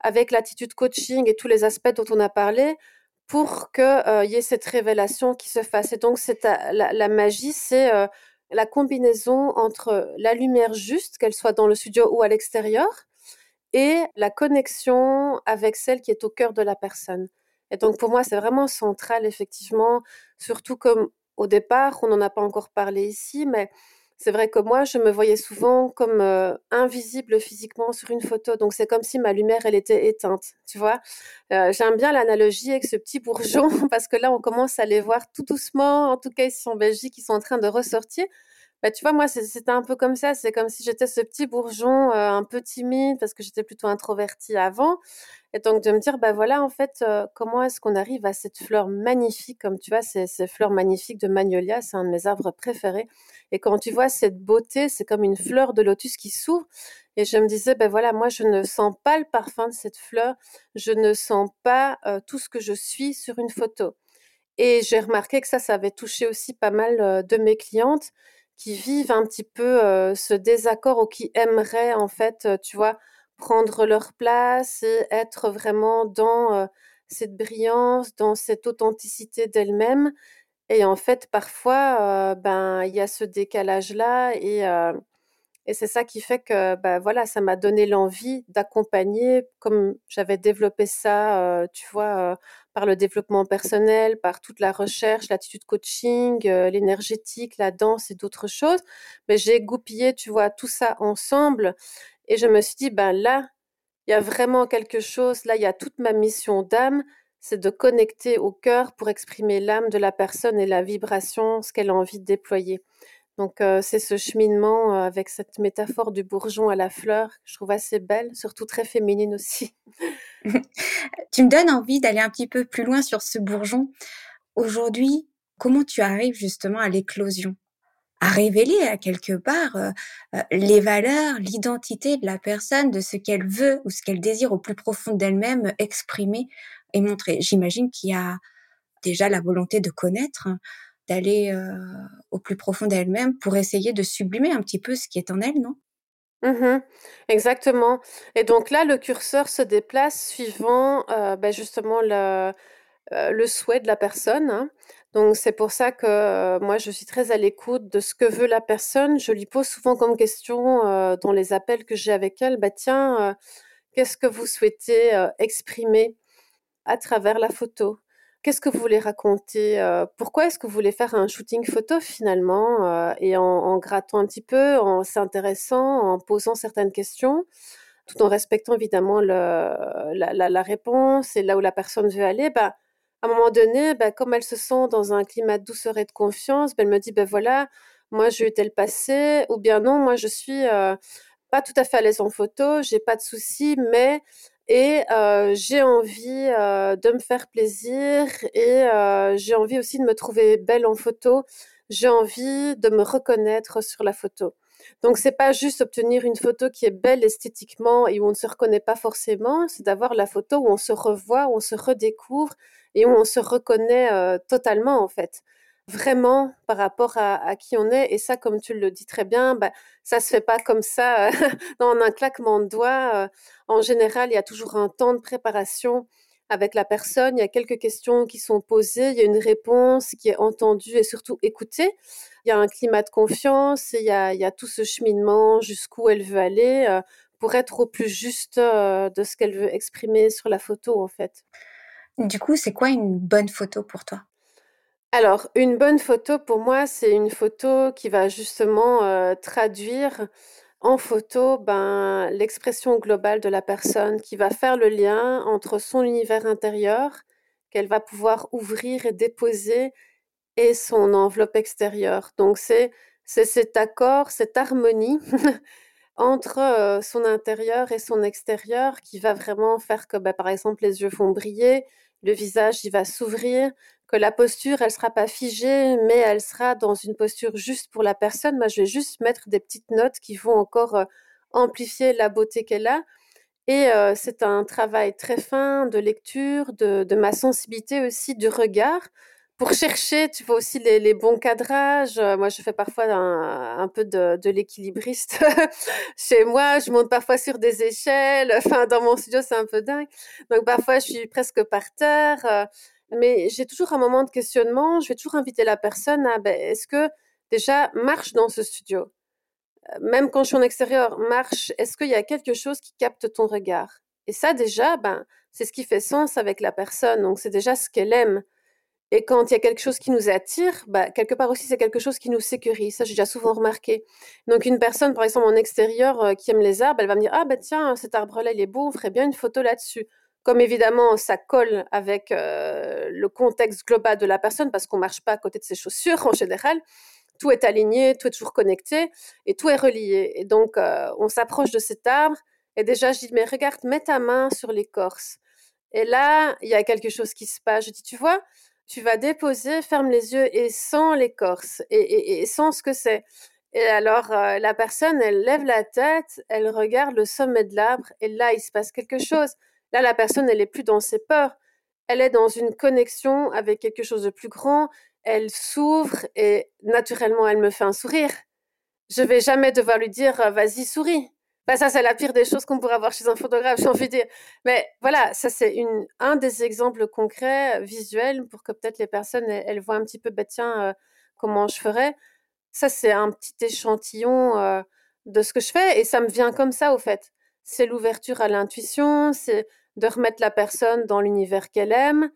avec l'attitude coaching et tous les aspects dont on a parlé pour qu'il euh, y ait cette révélation qui se fasse. Et donc, c'est la, magie, c'est la combinaison entre la lumière juste, qu'elle soit dans le studio ou à l'extérieur, et la connexion avec celle qui est au cœur de la personne. Et donc pour moi, c'est vraiment central, effectivement, surtout comme au départ, on n'en a pas encore parlé ici, mais c'est vrai que moi, je me voyais souvent comme euh, invisible physiquement sur une photo. Donc c'est comme si ma lumière, elle était éteinte, tu vois? Euh, j'aime bien l'analogie avec ce petit bourgeon parce que là, on commence à les voir tout doucement, en tout cas ici en Belgique, ils sont en train de ressortir. Bah, tu vois, moi, c'était un peu comme ça. C'est comme si j'étais ce petit bourgeon euh, un peu timide parce que j'étais plutôt introvertie avant. Et donc, de me dire, bah voilà, en fait, euh, comment est-ce qu'on arrive à cette fleur magnifique, comme tu vois, ces, ces fleurs magnifiques de magnolia, c'est un de mes arbres préférés. Et quand tu vois cette beauté, c'est comme une fleur de lotus qui s'ouvre. Et je me disais, ben voilà, moi, je ne sens pas le parfum de cette fleur. Je ne sens pas euh, tout ce que je suis sur une photo. Et j'ai remarqué que ça, ça avait touché aussi pas mal de mes clientes qui vivent un petit peu ce désaccord ou qui aimeraient en fait, tu vois, prendre leur place et être vraiment dans cette brillance, dans cette authenticité d'elles-mêmes. Et en fait, parfois, ben, il y a ce décalage-là et et c'est ça qui fait que, bah, voilà, ça m'a donné l'envie d'accompagner comme j'avais développé ça, heu, tu vois, heu, par le développement personnel, par toute la recherche, l'attitude coaching, heu, l'énergétique, la danse et d'autres choses. Mais j'ai goupillé, tu vois, tout ça ensemble et je me suis dit: «Ben, là, il y a vraiment quelque chose, là, il y a toute ma mission d'âme, c'est de connecter au cœur pour exprimer l'âme de la personne et la vibration, ce qu'elle a envie de déployer. Donc, c'est ce cheminement, avec cette métaphore du bourgeon à la fleur, que je trouve assez belle, surtout très féminine aussi. Tu me donnes envie d'aller un petit peu plus loin sur ce bourgeon. Aujourd'hui, comment tu arrives justement à l'éclosion? À révéler à quelque part, les valeurs, l'identité de la personne, de ce qu'elle veut ou ce qu'elle désire au plus profond d'elle-même, exprimer et montrer. J'imagine qu'il y a déjà la volonté de connaître, d'aller, heu, au plus profond d'elle-même pour essayer de sublimer un petit peu ce qui est en elle, non? Mmh Exactement et donc là, le curseur se déplace suivant, heu, bah, justement le, heu, le souhait de la personne, hein. Donc c'est pour ça que, moi je suis très à l'écoute de ce que veut la personne. Je lui pose souvent comme question, dans les appels que j'ai avec elle: «Bah, tiens, qu'est-ce que vous souhaitez, exprimer à travers la photo? Qu'est-ce que vous voulez raconter? Heu, pourquoi est-ce que vous voulez faire un shooting photo finalement?» heu et en grattant un petit peu, en s'intéressant, en posant certaines questions, tout en respectant évidemment la réponse et là où la personne veut aller, bah, à un moment donné, bah, comme elle se sent dans un climat de douceur et de confiance, bah, elle me dit: ben voilà, moi j'ai eu tel passé» ou bien: «Non, moi je suis, heu, pas tout à fait à l'aise en photo, j'ai pas de souci, mais et heu, j'ai envie, heu, de me faire plaisir et heu, j'ai envie aussi de me trouver belle en photo. J'ai envie de me reconnaître sur la photo. Donc c'est pas juste obtenir une photo qui est belle esthétiquement et où on ne se reconnaît pas forcément, c'est d'avoir la photo où on se revoit, où on se redécouvre et où on se reconnaît, totalement en fait. Vraiment par rapport à qui on est et ça comme tu le dis très bien, bah, ça se fait pas comme ça, en un claquement de doigts, heu. En général, il y a toujours un temps de préparation avec la personne, il y a quelques questions qui sont posées, il y a une réponse qui est entendue et surtout écoutée. Il y a un climat de confiance il y a tout ce cheminement jusqu'où elle veut aller, heu, pour être au plus juste, heu, de ce qu'elle veut exprimer sur la photo, en fait. Du coup, c'est quoi une bonne photo pour toi? Alors, une bonne photo pour moi, c'est une photo qui va justement, heu, traduire en photo, ben, l'expression globale de la personne, qui va faire le lien entre son univers intérieur, qu'elle va pouvoir ouvrir et déposer et son enveloppe extérieure. Donc c'est cet accord, cette harmonie entre, heu, son intérieur et son extérieur qui va vraiment faire que, bah, par exemple, les yeux vont briller, le visage, il va s'ouvrir, que la posture, elle sera pas figée, mais elle sera dans une posture juste pour la personne. Moi, je vais juste mettre des petites notes qui vont encore, heu, amplifier la beauté qu'elle a et heu, c'est un travail très fin de lecture, de ma sensibilité aussi, du regard pour chercher, tu vois aussi les bons cadrages. Heu, moi, je fais parfois un peu de l'équilibriste chez moi. Je monte parfois sur des échelles, enfin dans mon studio, c'est un peu dingue. Donc parfois, je suis presque par terre, heu, mais j'ai toujours un moment de questionnement. Je vais toujours inviter la personne à, beh, est-ce que déjà marche dans ce studio? Heu, même quand je suis en extérieur, marche, est-ce qu'il y a quelque chose qui capte ton regard? Et ça déjà, ben, c'est ce qui fait sens avec la personne, donc c'est déjà ce qu'elle aime. Et quand il y a quelque chose qui nous attire, bah, quelque part aussi, c'est quelque chose qui nous sécurise. Ça, j'ai déjà souvent remarqué. Donc une personne, par exemple, en extérieur, heu, qui aime les arbres, elle va me dire: «Ah bah tiens, cet arbre-là, il est beau, on ferait bien une photo là-dessus». Comme évidemment, ça colle avec, heu, le contexte global de la personne parce qu'on marche pas à côté de ses chaussures en général. Tout est aligné, tout est toujours connecté et tout est relié et donc heu, on s'approche de cet arbre et déjà je dis: «Mais regarde, mets ta main sur l'écorce» et là, il y a quelque chose qui se passe. Je dis: «Tu vois? Tu vas déposer, ferme les yeux et sens l'écorce et et et ce que c'est» et alors, heu, la personne, elle lève la tête, elle regarde le sommet de l'arbre et là, il se passe quelque chose. Là, la personne, elle est plus dans ses peurs, elle est dans une connexion avec quelque chose de plus grand, elle s'ouvre et naturellement, elle me fait un sourire. Je vais jamais devoir lui dire: «Heu, vas-y souris». Bah ça, c'est la pire des choses qu'on pourrait avoir chez un photographe, j'ai envie de dire. Mais voilà, ça c'est un des exemples concrets, visuels, pour que peut-être les personnes, elles, elles voient un petit peu, bah tiens, euh, comment je ferais. Ça, c'est un petit échantillon euh, de ce que je fais, et ça me vient comme ça, au fait. C'est l'ouverture à l'intuition, c'est de remettre la personne dans l'univers qu'elle aime,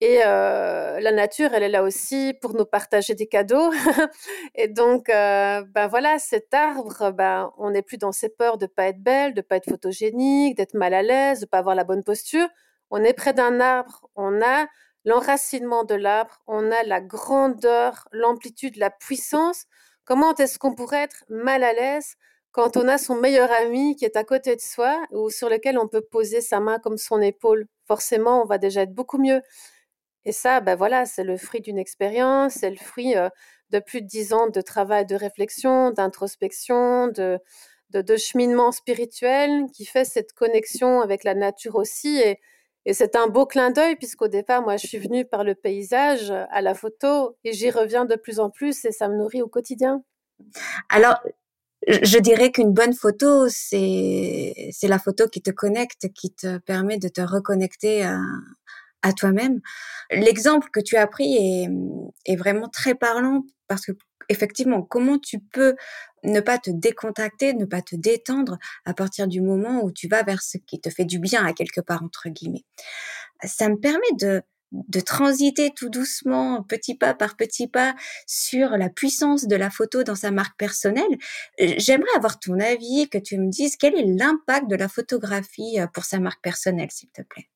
et la nature, elle est là aussi pour nous partager des cadeaux. et donc, ben voilà, cet arbre, ben, on n'est plus dans ces peurs de pas être belle, de pas être photogénique, d'être mal à l'aise, de pas avoir la bonne posture. On est près d'un arbre, on a l'enracinement de l'arbre, on a la grandeur, l'amplitude, la puissance. Comment est-ce qu'on pourrait être mal à l'aise quand on a son meilleur ami qui est à côté de soi ou sur lequel on peut poser sa main comme son épaule? Forcément, on va déjà être beaucoup mieux. Et ça, ben voilà, c'est le fruit d'une expérience, c'est le fruit de plus de dix ans de travail, de réflexion, d'introspection, de, cheminement spirituel qui fait cette connexion avec la nature aussi. Et, et c'est un beau clin d'œil puisqu'au départ, moi, je suis venue par le paysage à la photo et j'y reviens de plus en plus et ça me nourrit au quotidien. Alors, je dirais qu'une bonne photo, c'est la photo qui te connecte, qui te permet de te reconnecter à, à toi-même. L'exemple que tu as pris est, vraiment très parlant parce que effectivement, comment tu peux ne pas te décontacter, ne pas te détendre à partir du moment où tu vas vers ce qui te fait du bien à quelque part entre guillemets. Ça me permet de de transiter tout doucement, petit pas par petit pas, sur la puissance de la photo dans sa marque personnelle. J'aimerais avoir ton avis, que tu me dises quel est l'impact de la photographie euh, pour sa marque personnelle, s'il te plaît.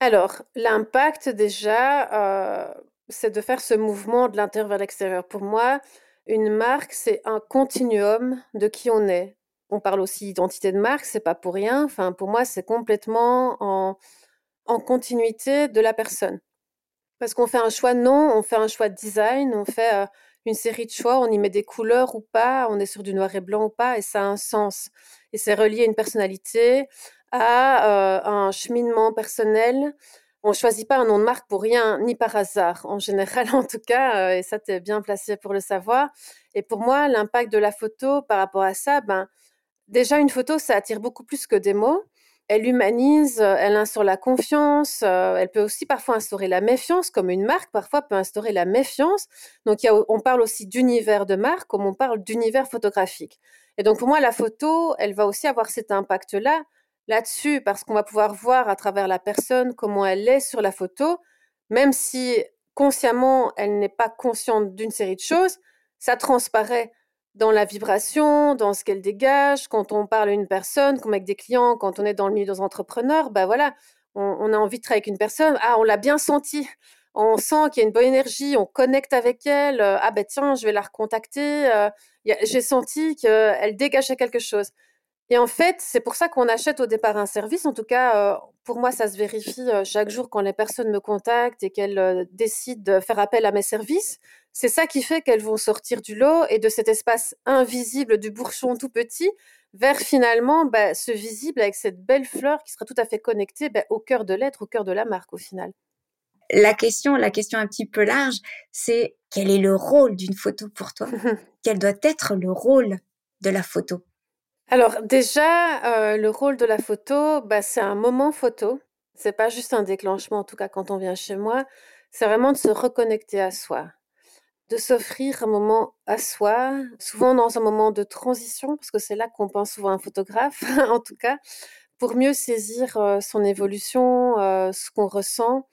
Alors, l'impact déjà, euh, c'est de faire ce mouvement de l'intérieur vers l'extérieur. Pour moi, une marque, c'est un continuum de qui on est. On parle aussi d'identité de marque, c'est pas pour rien. Enfin, pour moi, c'est complètement en, en continuité de la personne. Parce qu'on fait un choix non, on fait un choix de design, on fait euh, une série de choix, on y met des couleurs ou pas, on est sur du noir et blanc ou pas, et ça a un sens. Et c'est relié à une personnalité, à euh, un cheminement personnel. On choisit pas un nom de marque pour rien, ni par hasard, en général en tout cas, euh, et ça, tu es bien placé pour le savoir. Et pour moi, l'impact de la photo par rapport à ça, ben, déjà une photo, ça attire beaucoup plus que des mots. Elle humanise, elle instaure la confiance, euh, elle peut aussi parfois instaurer la méfiance, comme une marque parfois peut instaurer la méfiance. Donc on parle aussi d'univers de marque, comme on parle d'univers photographique. Et donc pour moi, la photo, elle va aussi avoir cet impact-là là-dessus parce qu'on va pouvoir voir à travers la personne comment elle est sur la photo, même si consciemment elle n'est pas consciente d'une série de choses, ça transparaît dans la vibration, dans ce qu'elle dégage, quand on parle à une personne, comme avec des clients, quand on est dans le milieu des entrepreneurs, ben voilà, on, a envie de travailler avec une personne, ah on l'a bien senti, on sent qu'il y a une bonne énergie, on connecte avec elle, euh, ah ben tiens, je vais la recontacter, euh, j'ai senti qu'elle dégageait quelque chose. Et en fait, c'est pour ça qu'on achète au départ un service. En tout cas, euh, pour moi, ça se vérifie euh, chaque jour quand les personnes me contactent et qu'elles euh, décident de faire appel à mes services. C'est ça qui fait qu'elles vont sortir du lot et de cet espace invisible du bourgeon tout petit vers finalement bah, ce visible avec cette belle fleur qui sera tout à fait connectée bah, au cœur de l'être, au cœur de la marque au final. La question, la question un petit peu large, c'est quel est le rôle d'une photo pour toi? Quel doit être le rôle de la photo? Alors déjà, euh, le rôle de la photo, bah, c'est un moment photo. C'est pas juste un déclenchement, en tout cas quand on vient chez moi. C'est vraiment de se reconnecter à soi, de s'offrir un moment à soi, souvent dans un moment de transition, parce que c'est là qu'on pense souvent à un photographe, en tout cas, pour mieux saisir euh, son évolution, euh, ce qu'on ressent.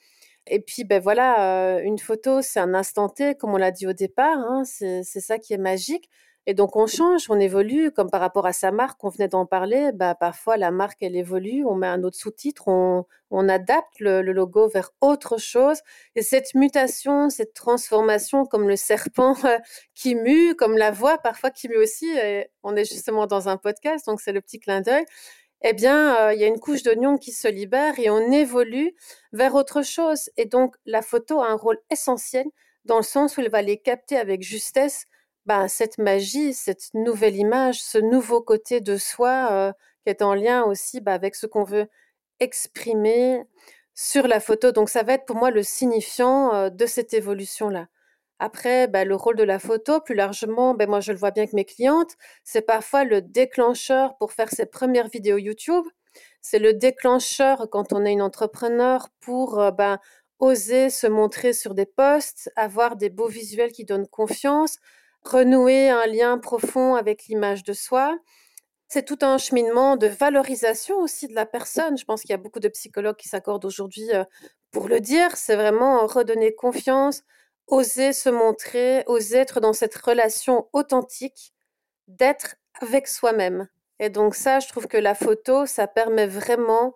Et puis, ben voilà, une photo, c'est un instant T, comme on l'a dit au départ, hein, c'est ça qui est magique. Et donc on change, on évolue, comme par rapport à sa marque, on venait d'en parler, bah, parfois la marque, elle évolue, on met un autre sous-titre, on, on adapte le, logo vers autre chose. Et cette mutation, cette transformation, comme le serpent qui mue, comme la voix parfois qui mue aussi, et on est justement dans un podcast, donc c'est le petit clin d'œil, eh bien, euh, il y a une couche d'oignon qui se libère et on évolue vers autre chose. Et donc la photo a un rôle essentiel dans le sens où elle va les capter avec justesse bah, cette magie, cette nouvelle image, ce nouveau côté de soi euh, qui est en lien aussi bah, avec ce qu'on veut exprimer sur la photo. Donc ça va être pour moi le signifiant euh, de cette évolution-là. Après, bah, le rôle de la photo, plus largement, ben moi je le vois bien avec mes clientes, c'est parfois le déclencheur pour faire ses premières vidéos YouTube. C'est le déclencheur quand on est une entrepreneur pour euh, ben, oser se montrer sur des posts, avoir des beaux visuels qui donnent confiance, renouer un lien profond avec l'image de soi. C'est tout un cheminement de valorisation aussi de la personne. Je pense qu'il y a beaucoup de psychologues qui s'accordent aujourd'hui euh, pour le dire. C'est vraiment redonner confiance, oser se montrer, oser être dans cette relation authentique, d'être avec soi-même. Et donc ça, je trouve que la photo, ça permet vraiment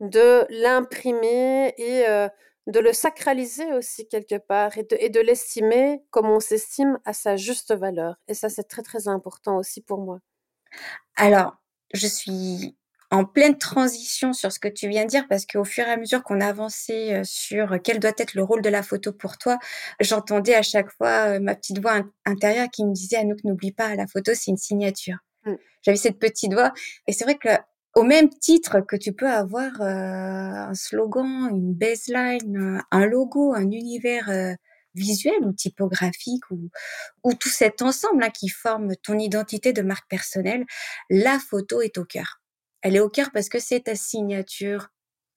de l'imprimer et euh, de le sacraliser aussi quelque part et de, et de l'estimer comme on s'estime à sa juste valeur. Et ça, c'est très, très important aussi pour moi. Alors, je suis en pleine transition sur ce que tu viens de dire parce qu'au fur et à mesure qu'on avançait euh, sur quel doit être le rôle de la photo pour toi, j'entendais à chaque fois euh, ma petite voix intérieure qui me disait Anouk, n'oublie pas, la photo, c'est une signature. Mmh. J'avais cette petite voix et c'est vrai que au même titre que tu peux avoir euh, un slogan, une baseline, un logo, un univers visuel ou typographique ou, ou tout cet ensemble hein, qui forme ton identité de marque personnelle, la photo est au cœur. Elle est au cœur parce que c'est ta signature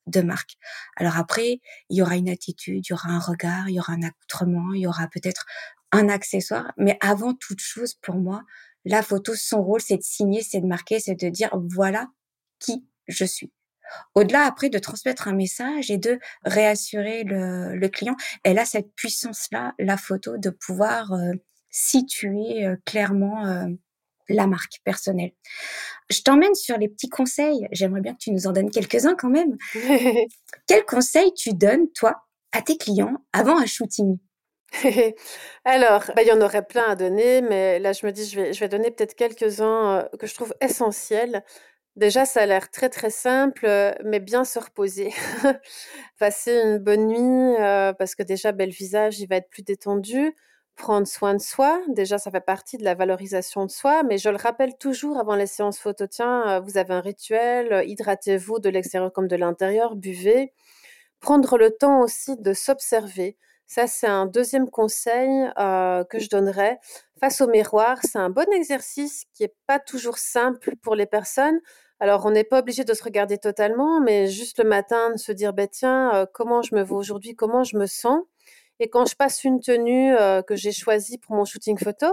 de marque. Alors après, il y aura une attitude, il y aura un regard, il y aura un accoutrement, il y aura peut-être un accessoire, mais avant toute chose, pour moi, la photo, son rôle, c'est de signer, c'est de marquer, c'est de dire voilà qui je suis. Au-delà après de transmettre un message et de réassurer le, client, elle a cette puissance-là, la photo, de pouvoir euh, situer euh, clairement euh, la marque personnelle. Je t'emmène sur les petits conseils. J'aimerais bien que tu nous en donnes quelques-uns quand même. Quels conseils tu donnes, toi, à tes clients avant un shooting? Alors, bah, il y en aurait plein à donner, mais là, je me dis, je vais, je vais donner peut-être quelques-uns que je trouve essentiels. Déjà, ça a l'air très, très simple, mais bien se reposer. Passer une bonne nuit, parce que déjà, bel visage, il va être plus détendu. Prendre soin de soi, déjà, ça fait partie de la valorisation de soi, mais je le rappelle toujours avant les séances photo. Tiens, vous avez un rituel, hydratez-vous de l'extérieur comme de l'intérieur, buvez. Prendre le temps aussi de s'observer. Ça, c'est un deuxième conseil que je donnerais. Face au miroir, c'est un bon exercice qui n'est pas toujours simple pour les personnes alors, on n'est pas obligé de se regarder totalement, mais juste le matin, de se dire, bah, tiens, euh, comment je me vois aujourd'hui, comment je me sens? Et quand je passe une tenue euh, que j'ai choisie pour mon shooting photo,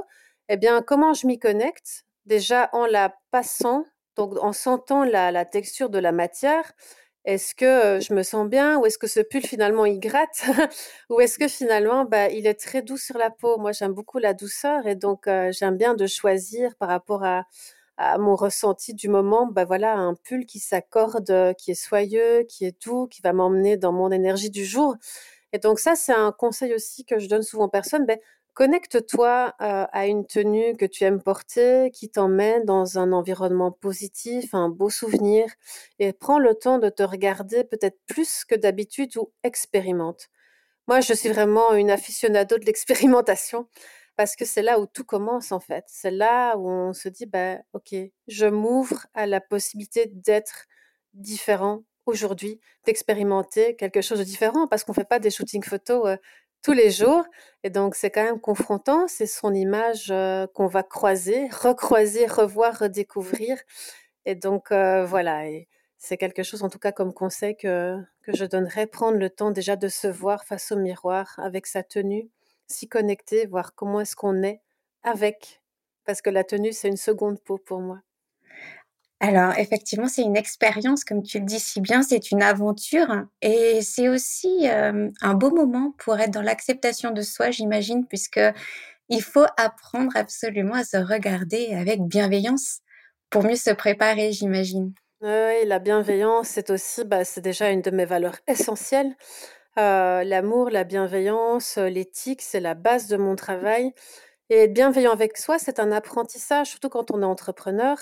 eh bien, comment je m'y connecte? Déjà en la passant, donc en sentant la, texture de la matière. Est-ce que je me sens bien ou est-ce que ce pull finalement il gratte ou est-ce que finalement bah, il est très doux sur la peau? Moi j'aime beaucoup la douceur et donc j'aime bien de choisir par rapport à, à mon ressenti du moment, bah voilà, un pull qui s'accorde, qui est soyeux, qui est doux, qui va m'emmener dans mon énergie du jour. Et donc ça, c'est un conseil aussi que je donne souvent aux personnes. Ben, connecte-toi euh, à une tenue que tu aimes porter, qui t'emmène dans un environnement positif, un beau souvenir, et prends le temps de te regarder peut-être plus que d'habitude ou expérimente. Moi, je suis vraiment une aficionado de l'expérimentation parce que c'est là où tout commence en fait. C'est là où on se dit, bah, ok, je m'ouvre à la possibilité d'être différent aujourd'hui, d'expérimenter quelque chose de différent, parce qu'on ne fait pas des shootings photos euh, tous les jours. Et donc, c'est quand même confrontant. C'est son image euh, qu'on va croiser, recroiser, revoir, redécouvrir. Et donc, euh, voilà. C'est quelque chose, en tout cas, comme conseil que, que je donnerais, prendre le temps déjà de se voir face au miroir avec sa tenue s'y connecter, voir comment est-ce qu'on est avec. Parce que la tenue, c'est une seconde peau pour moi. Alors, effectivement, c'est une expérience, comme tu le dis si bien, c'est une aventure. Et c'est aussi un beau moment pour être dans l'acceptation de soi, j'imagine, puisque il faut apprendre absolument à se regarder avec bienveillance pour mieux se préparer, j'imagine. Oui, la bienveillance, c'est aussi, bah, c'est déjà une de mes valeurs essentielles. Euh, l'amour, la bienveillance, euh, l'éthique, c'est la base de mon travail et être bienveillant avec soi, c'est un apprentissage, surtout quand on est entrepreneur.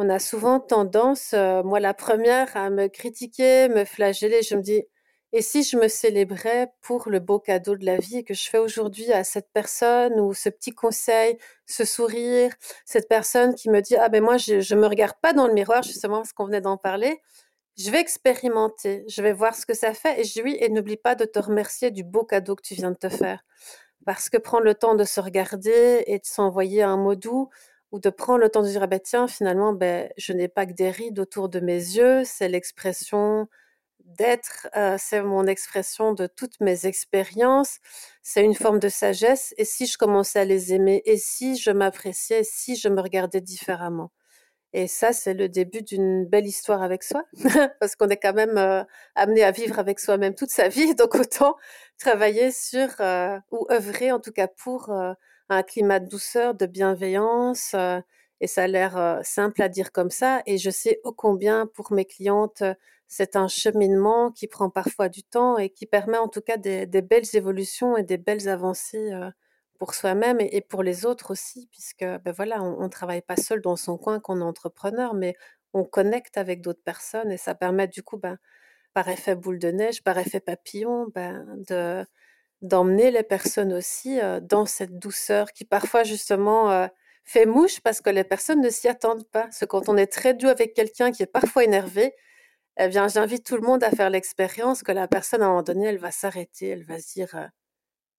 On a souvent tendance, euh, moi la première, à me critiquer, me flageller. Je me dis: «Et si je me célébrais pour le beau cadeau de la vie que je fais aujourd'hui à cette personne ou ce petit conseil, ce sourire, cette personne qui me dit: "Ah ben moi je je me regarde pas dans le miroir", justement parce qu'on venait d'en parler je vais expérimenter, je vais voir ce que ça fait et je lui et n'oublie pas de te remercier du beau cadeau que tu viens de te faire. Parce que prendre le temps de se regarder et de s'envoyer un mot doux ou de prendre le temps de dire, ah ben tiens, finalement, ben, je n'ai pas que des rides autour de mes yeux, c'est l'expression d'être, euh, c'est mon expression de toutes mes expériences, c'est une forme de sagesse. Et si je commençais à les aimer, et si je m'appréciais, si je me regardais différemment. Et ça, c'est le début d'une belle histoire avec soi, parce qu'on est quand même euh, amené à vivre avec soi-même toute sa vie, donc autant travailler sur, euh, ou œuvrer en tout cas pour un climat de douceur, de bienveillance. et ça a l'air simple à dire comme ça, et je sais ô combien pour mes clientes, c'est un cheminement qui prend parfois du temps et qui permet en tout cas des, belles évolutions et des belles avancées pour soi-même et, pour les autres aussi, puisque ben voilà, on ne travaille pas seul dans son coin quand on est entrepreneur, mais on connecte avec d'autres personnes et ça permet du coup, ben, par effet boule de neige, par effet papillon, ben, de d'emmener les personnes aussi dans cette douceur qui parfois justement fait mouche parce que les personnes ne s'y attendent pas. Parce que quand on est très doux avec quelqu'un qui est parfois énervé, eh bien, j'invite tout le monde à faire l'expérience que la personne, à un moment donné, elle va s'arrêter, elle va se dire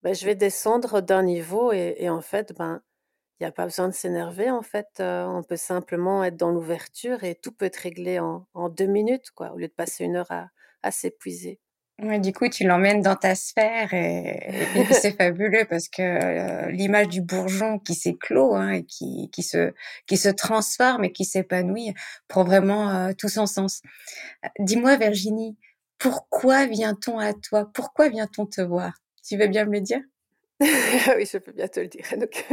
ben, je vais descendre d'un niveau et, en fait, ben, il n'y a pas besoin de s'énerver. En fait, on peut simplement être dans l'ouverture et tout peut être réglé en, deux minutes, quoi, au lieu de passer une heure à, s'épuiser. Ouais, du coup, tu l'emmènes dans ta sphère et, c'est fabuleux parce que l'image du bourgeon qui s'éclot hein, et qui, qui, se, qui se transforme et qui s'épanouit prend vraiment tout son sens. Dis-moi, Virginie, pourquoi vient-on à toi? Pourquoi vient-on te voir? Tu veux bien me le dire? Oui, je peux bien te le dire. Donc,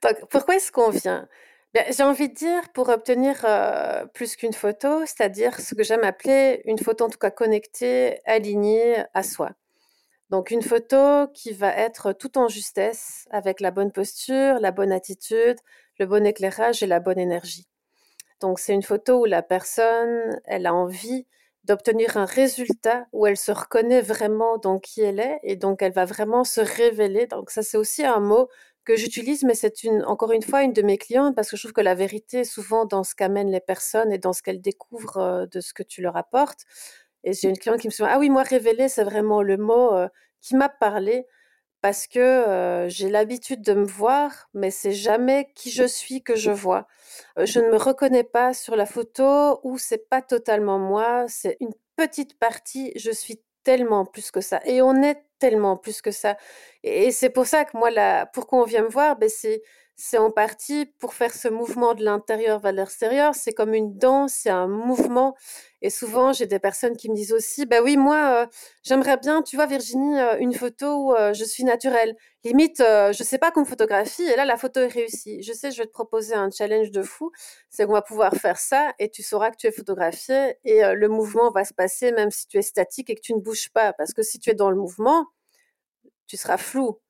pourquoi est-ce qu'on vient? Ben, J'ai envie de dire pour obtenir euh, plus qu'une photo, c'est-à-dire ce que j'aime appeler une photo en tout cas connectée, alignée à soi. Donc une photo qui va être tout en justesse, avec la bonne posture, la bonne attitude, le bon éclairage et la bonne énergie. Donc c'est une photo où la personne, elle a envie d'obtenir un résultat où elle se reconnaît vraiment dans qui elle est et donc elle va vraiment se révéler. Donc ça c'est aussi un mot que j'utilise, mais c'est une, encore une fois une de mes clientes parce que je trouve que la vérité est souvent dans ce qu'amènent les personnes et dans ce qu'elles découvrent euh, de ce que tu leur apportes. Et j'ai une cliente qui me dit ah oui moi révéler c'est vraiment le mot euh, qui m'a parlé parce que j'ai l'habitude de me voir, mais c'est jamais qui je suis que je vois. je ne me reconnais pas sur la photo ou c'est pas totalement moi, c'est une petite partie, je suis tellement plus que ça et on est tellement plus que ça. Et, c'est pour ça que moi là, pourquoi on vient me voir, ben c'est c'est en partie pour faire ce mouvement de l'intérieur vers l'extérieur. C'est comme une danse, c'est un mouvement. Et souvent, j'ai des personnes qui me disent aussi, bah oui, moi, euh, j'aimerais bien, tu vois, Virginie, euh, une photo où euh, je suis naturelle. Limite, je sais pas qu'on photographie, et là, la photo est réussie. Je sais, je vais te proposer un challenge de fou. C'est qu'on va pouvoir faire ça, et tu sauras que tu es photographiée, et le mouvement va se passer même si tu es statique et que tu ne bouges pas. Parce que si tu es dans le mouvement, tu seras flou.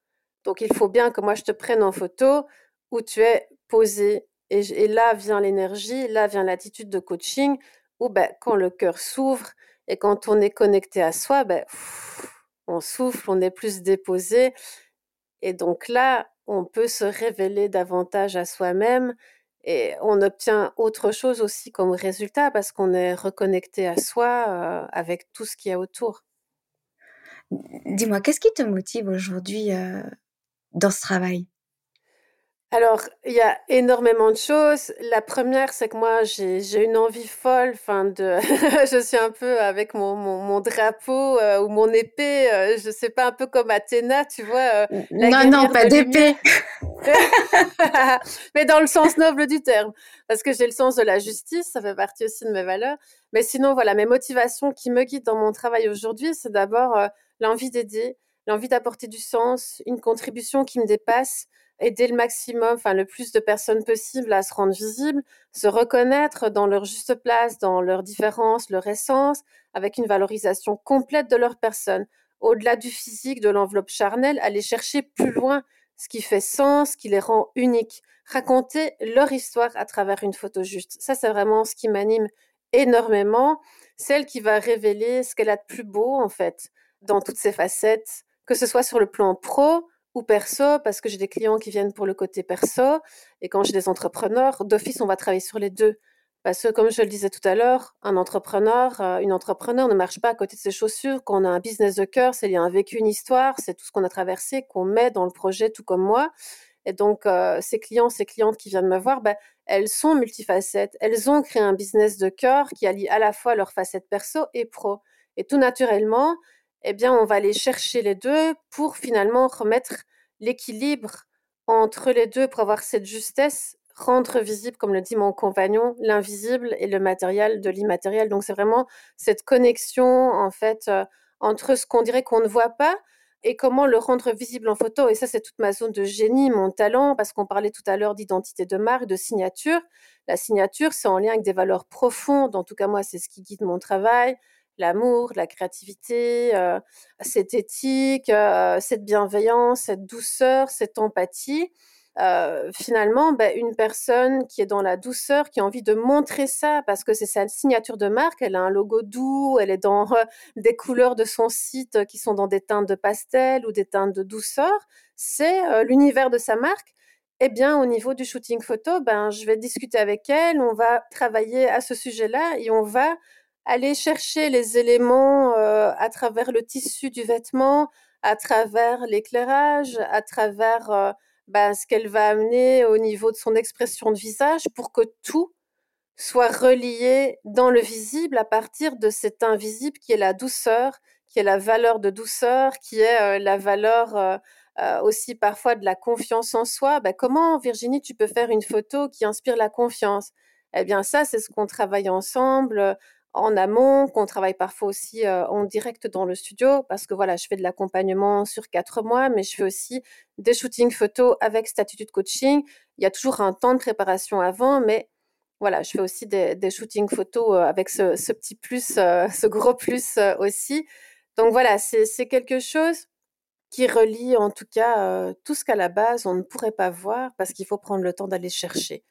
Donc, il faut bien que moi, je te prenne en photo où tu es posé. Et, là vient l'énergie, là vient l'attitude de coaching, où ben, quand le cœur s'ouvre et quand on est connecté à soi, ben, on souffle, on est plus déposé. Et donc là, on peut se révéler davantage à soi-même et on obtient autre chose aussi comme résultat parce qu'on est reconnecté à soi euh, avec tout ce qu'il y a autour. Dis-moi, qu'est-ce qui te motive aujourd'hui euh, dans ce travail? Alors, il y a énormément de choses. La première, c'est que moi, j'ai une envie folle, enfin de je suis un peu avec mon mon drapeau, euh, ou mon épée, euh, je sais pas, un peu comme Athéna, tu vois, euh, Non, non, pas d'épée. Mais dans le sens noble du terme, parce que j'ai le sens de la justice, ça fait partie aussi de mes valeurs. Mais sinon, voilà, mes motivations qui me guident dans mon travail aujourd'hui, c'est d'abord, l'envie d'aider, l'envie d'apporter du sens, une contribution qui me dépasse aider le maximum, enfin le plus de personnes possible à se rendre visibles, se reconnaître dans leur juste place, dans leur différence, leur essence, avec une valorisation complète de leur personne, au-delà du physique, de l'enveloppe charnelle, aller chercher plus loin ce qui fait sens, ce qui les rend uniques, raconter leur histoire à travers une photo juste. Ça, c'est vraiment ce qui m'anime énormément, celle qui va révéler ce qu'elle a de plus beau, en fait, dans toutes ses facettes, que ce soit sur le plan pro, ou perso, parce que j'ai des clients qui viennent pour le côté perso, et quand j'ai des entrepreneurs, d'office, on va travailler sur les deux, Parce que comme je le disais tout à l'heure, un entrepreneur, euh, une entrepreneur ne marche pas à côté de ses chaussures. Quand on a un business de cœur, c'est y a un vécu, une histoire, c'est tout ce qu'on a traversé, qu'on met dans le projet, tout comme moi. Et donc, euh, ces clients, ces clientes qui viennent me voir, ben, elles sont multifacettes. Elles ont créé un business de cœur qui allie à la fois leurs facettes perso et pro. Et tout naturellement, eh bien, on va aller chercher les deux pour finalement remettre l'équilibre entre les deux pour avoir cette justesse rendre visible, comme le dit mon compagnon, l'invisible et le matériel de l'immatériel. Donc c'est vraiment cette connexion en fait euh, entre ce qu'on dirait qu'on ne voit pas et comment le rendre visible en photo. Et ça, c'est toute ma zone de génie, mon talent, parce qu'on parlait tout à l'heure d'identité de marque, de signature. La signature, c'est en lien avec des valeurs profondes. En tout cas, moi, c'est ce qui guide mon travail. L'amour, la créativité, euh, cette éthique, euh, cette bienveillance, cette douceur, cette empathie. Euh, finalement, bah, une personne qui est dans la douceur, qui a envie de montrer ça, parce que c'est sa signature de marque, elle a un logo doux, elle est dans des couleurs de son site qui sont dans des teintes de pastel ou des teintes de douceur, c'est l'univers de sa marque. Eh bien, au niveau du shooting photo, ben, je vais discuter avec elle, on va travailler à ce sujet-là et on va aller chercher les éléments à travers le tissu du vêtement, à travers l'éclairage, à travers bah, ce qu'elle va amener au niveau de son expression de visage pour que tout soit relié dans le visible à partir de cet invisible qui est la douceur, qui est la valeur de douceur, qui est euh, la valeur euh, euh, aussi parfois de la confiance en soi. Bah, comment, Virginie, tu peux faire une photo qui inspire la confiance? Eh bien, ça, c'est ce qu'on travaille ensemble en amont, qu'on travaille parfois aussi en direct dans le studio, parce que voilà, je fais de l'accompagnement sur quatre mois, mais je fais aussi des shootings photos avec statut de coaching. Il y a toujours un temps de préparation avant, mais voilà, je fais aussi des, shootings photos avec ce, petit plus, ce gros plus aussi. Donc voilà, c'est quelque chose qui relie en tout cas tout ce qu'à la base on ne pourrait pas voir parce qu'il faut prendre le temps d'aller chercher.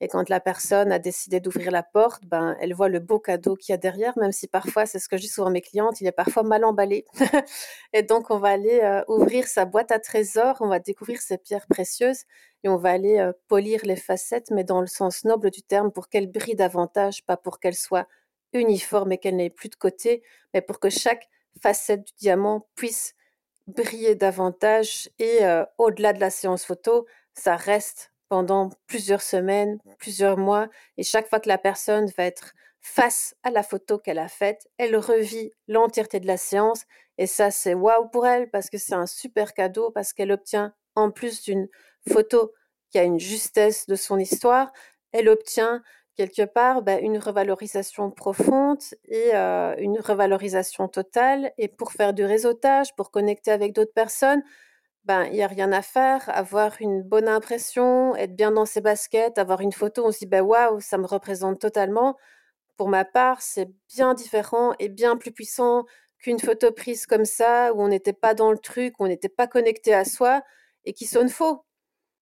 Et quand la personne a décidé d'ouvrir la porte, ben, elle voit le beau cadeau qu'il y a derrière, même si parfois, c'est ce que je dis souvent à mes clientes, il est parfois mal emballé. et donc, on va aller euh, ouvrir sa boîte à trésors, on va découvrir ses pierres précieuses et on va aller euh, polir les facettes, mais dans le sens noble du terme, pour qu'elles brillent davantage, pas pour qu'elles soient uniformes et qu'elles n'aient plus de côté, mais pour que chaque facette du diamant puisse briller davantage et euh, au-delà de la séance photo, ça reste pendant plusieurs semaines, plusieurs mois, et chaque fois que la personne va être face à la photo qu'elle a faite, elle revit l'entièreté de la séance, et ça c'est waouh pour elle parce que c'est un super cadeau parce qu'elle obtient en plus d'une photo qui a une justesse de son histoire, elle obtient quelque part bah, une revalorisation profonde et euh, une revalorisation totale. Et pour faire du réseautage, pour connecter avec d'autres personnes, ben, il y a rien à faire, avoir une bonne impression, être bien dans ses baskets, avoir une photo, on se dit: «Ben, waouh, ça me représente totalement». Pour ma part, c'est bien différent et bien plus puissant qu'une photo prise comme ça, où on n'était pas dans le truc, où on n'était pas connecté à soi et qui sonne faux.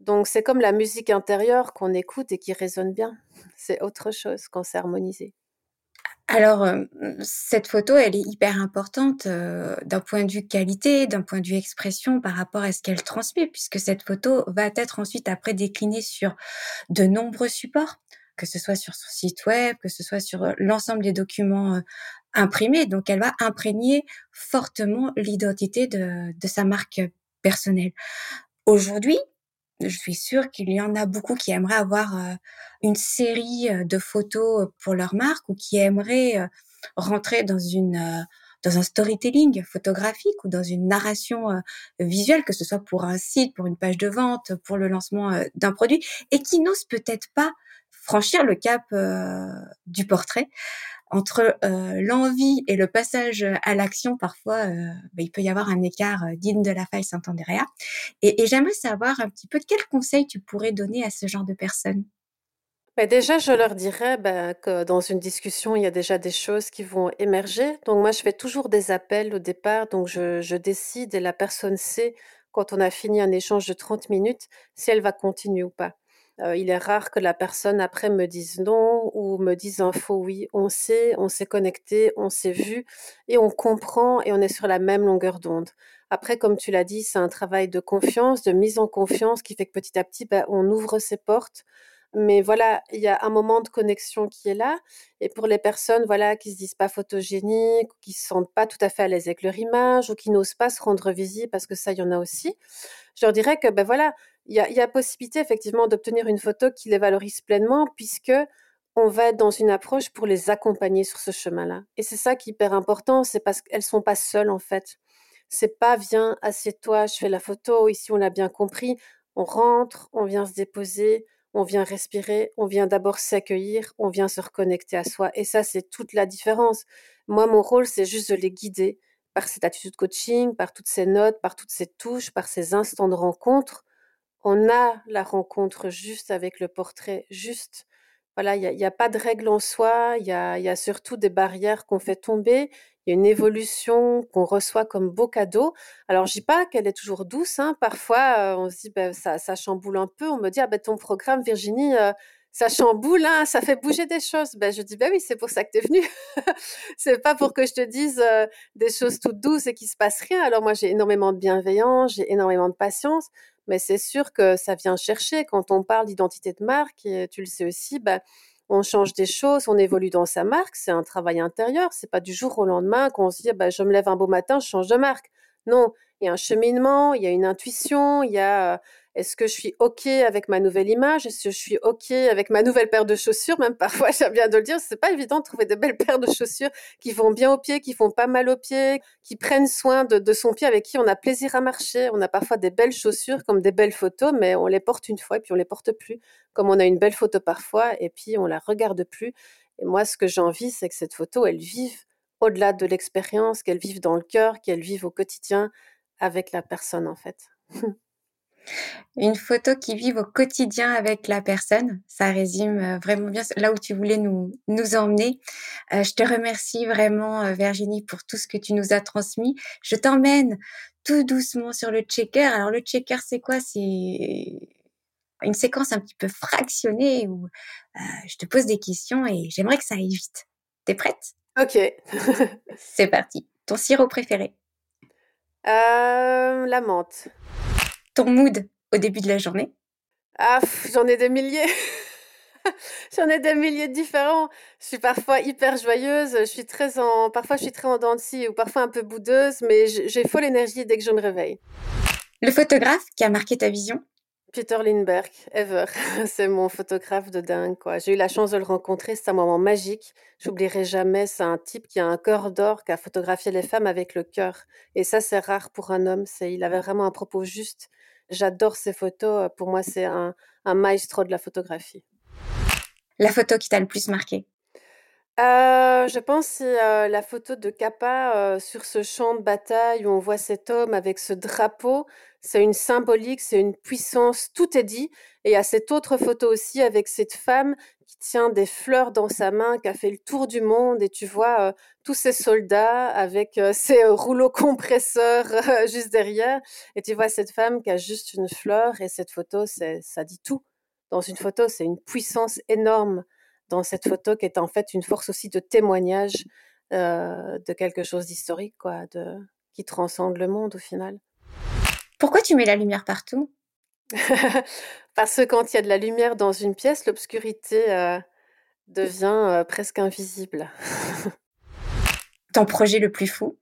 Donc c'est comme la musique intérieure qu'on écoute et qui résonne bien. C'est autre chose quand c'est harmonisé. Alors, euh, cette photo, elle est hyper importante euh, d'un point de vue qualité, d'un point de vue expression par rapport à ce qu'elle transmet, puisque cette photo va être ensuite après déclinée sur de nombreux supports, que ce soit sur son site web, que ce soit sur euh, l'ensemble des documents imprimés. Donc, elle va imprégner fortement l'identité de, de sa marque personnelle. Aujourd'hui, je suis sûre qu'il y en a beaucoup qui aimeraient avoir euh, une série euh, de photos pour leur marque ou qui aimeraient euh, rentrer dans une dans un storytelling photographique ou dans une narration visuelle, que ce soit pour un site, pour une page de vente, pour le lancement d'un produit, et qui n'osent peut-être pas franchir le cap du portrait entre euh, l'envie et le passage à l'action, parfois, euh, bah, il peut y avoir un écart euh, digne de la faille Saint-Andrea. Et, et j'aimerais savoir un petit peu quels conseils tu pourrais donner à ce genre de personnes? Bah déjà, je leur dirais bah, que dans une discussion, il y a déjà des choses qui vont émerger. Donc moi, je fais toujours des appels au départ. Donc je, je décide et la personne sait, quand on a fini un échange de 30 minutes, si elle va continuer ou pas. Euh, il est rare que la personne après me dise non ou me dise un faux oui. On sait, on s'est connecté, on s'est vu et on comprend et on est sur la même longueur d'onde. Après, comme tu l'as dit, c'est un travail de confiance, de mise en confiance qui fait que petit à petit, ben, on ouvre ses portes. mais voilà, il y a un moment de connexion qui est là. Et pour les personnes voilà, qui se disent pas photogéniques, qui se sentent pas tout à fait à l'aise avec leur image, ou qui n'osent pas se rendre visible, parce que ça, il y en a aussi, je leur dirais que ben voilà, il y a, possibilité effectivement d'obtenir une photo qui les valorise pleinement, puisque on va être dans une approche pour les accompagner sur ce chemin-là. Et c'est ça qui est hyper important, c'est parce qu'elles sont pas seules en fait. C'est pas viens, assieds-toi, je fais la photo, ici on l'a bien compris. On rentre, on vient se déposer, on vient respirer, on vient d'abord s'accueillir, on vient se reconnecter à soi. Et ça, c'est toute la différence. Moi, mon rôle, c'est juste de les guider par cette attitude de coaching, par toutes ces notes, par toutes ces touches, par ces instants de rencontre. On a la rencontre juste avec le portrait juste. Voilà, il n'y a, pas de règle en soi, il y a, y a surtout des barrières qu'on fait tomber, il y a une évolution qu'on reçoit comme beau cadeau. Alors, je dis pas qu'elle est toujours douce, hein. parfois euh, on se dit ben, ça, chamboule un peu, on me dit ah ben ton programme Virginie, euh, ça chamboule, hein, ça fait bouger des choses. Ben, je dis ben oui, c'est pour ça que tu es venue. c'est pas pour que je te dise euh, des choses toutes douces et qu'il se passe rien. Alors moi j'ai énormément de bienveillance, j'ai énormément de patience, mais c'est sûr que ça vient chercher. Quand on parle d'identité de marque, tu le sais aussi, bah, on change des choses, on évolue dans sa marque, c'est un travail intérieur, c'est pas du jour au lendemain qu'on se dit bah, je me lève un beau matin, je change de marque. Non, il y a un cheminement, il y a une intuition, il y a est-ce que je suis OK avec ma nouvelle image? Est-ce que je suis OK avec ma nouvelle paire de chaussures? Même parfois, j'aime bien de le dire, c'est pas évident de trouver de belles paires de chaussures qui vont bien aux pieds, qui font pas mal aux pieds, qui prennent soin de, son pied, avec qui on a plaisir à marcher. On a parfois des belles chaussures comme des belles photos, mais on les porte une fois et puis on les porte plus. Comme on a une belle photo parfois et puis on la regarde plus. Et moi, ce que j'ai envie, c'est que cette photo, elle vive au-delà de l'expérience, qu'elle vive dans le cœur, qu'elle vive au quotidien avec la personne en fait. Une photo qui vive au quotidien avec la personne, ça résume euh, vraiment bien là où tu voulais nous, nous emmener. Euh, je te remercie vraiment, euh, Virginie, pour tout ce que tu nous as transmis. Je t'emmène tout doucement sur le checker. Alors le checker, c'est quoi? C'est une séquence un petit peu fractionnée où je te pose des questions et j'aimerais que ça aille vite. T'es prête? Ok. c'est parti. Ton sirop préféré? La menthe ton mood au début de la journée? Ah, j'en ai des milliers. j'en ai des milliers différents. Je suis parfois hyper joyeuse, je suis très en parfois je suis très en dents ou parfois un peu boudeuse, mais j'ai folle énergie dès que je me réveille. Le photographe qui a marqué ta vision? Peter Lindbergh, ever. c'est mon photographe de dingue, quoi. J'ai eu la chance de le rencontrer, c'est un moment magique. J'oublierai jamais, c'est un type qui a un cœur d'or, qui a photographié les femmes avec le cœur. Et ça, c'est rare pour un homme. C'est, il avait vraiment un propos juste. J'adore ces photos. Pour moi, c'est un, maestro de la photographie. La photo qui t'a le plus marqué? Euh, je pense c'est euh, la photo de Kappa euh, sur ce champ de bataille où on voit cet homme avec ce drapeau. C'est une symbolique, c'est une puissance, tout est dit. Et il y a cette autre photo aussi avec cette femme qui tient des fleurs dans sa main, qui a fait le tour du monde. Et tu vois tous ces soldats avec ces rouleaux compresseurs juste derrière. Et tu vois cette femme qui a juste une fleur. Et cette photo, ça dit tout. Dans une photo, c'est une puissance énorme dans cette photo qui est en fait une force aussi de témoignage de quelque chose d'historique, quoi, de, qui transcende le monde au final. Pourquoi tu mets la lumière partout? Parce que quand il y a de la lumière dans une pièce, l'obscurité devient presque invisible. Ton projet le plus fou?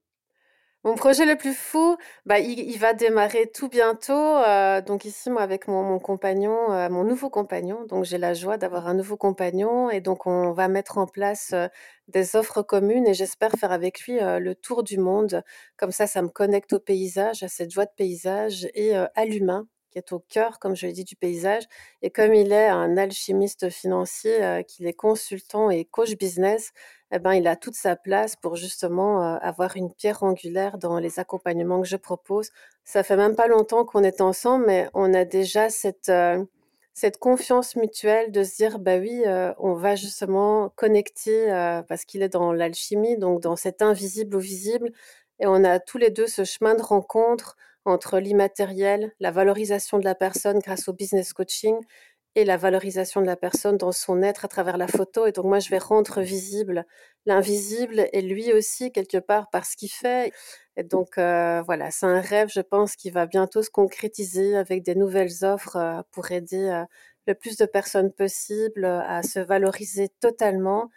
Mon projet le plus fou, bah, il, va démarrer tout bientôt. Euh, donc ici, moi, avec mon, compagnon, euh, mon nouveau compagnon, donc j'ai la joie d'avoir un nouveau compagnon et donc on va mettre en place euh, des offres communes et j'espère faire avec lui le tour du monde. Comme ça, ça me connecte au paysage, à cette joie de paysage et à l'humain qui est au cœur, comme je l'ai dit, du paysage. Et comme il est un alchimiste financier, qu'il est consultant et coach business, eh ben, il a toute sa place pour justement avoir une pierre angulaire dans les accompagnements que je propose. Ça fait même pas longtemps qu'on est ensemble, mais on a déjà cette, cette confiance mutuelle de se dire, bah oui, on va justement connecter parce qu'il est dans l'alchimie, donc dans cet invisible au visible. Et on a tous les deux ce chemin de rencontre entre l'immatériel, la valorisation de la personne grâce au business coaching et la valorisation de la personne dans son être à travers la photo. Et donc moi, je vais rendre visible l'invisible et lui aussi, quelque part, par ce qu'il fait. Et donc euh, voilà, c'est un rêve, je pense, qui va bientôt se concrétiser avec des nouvelles offres euh, pour aider euh, le plus de personnes possible à se valoriser totalement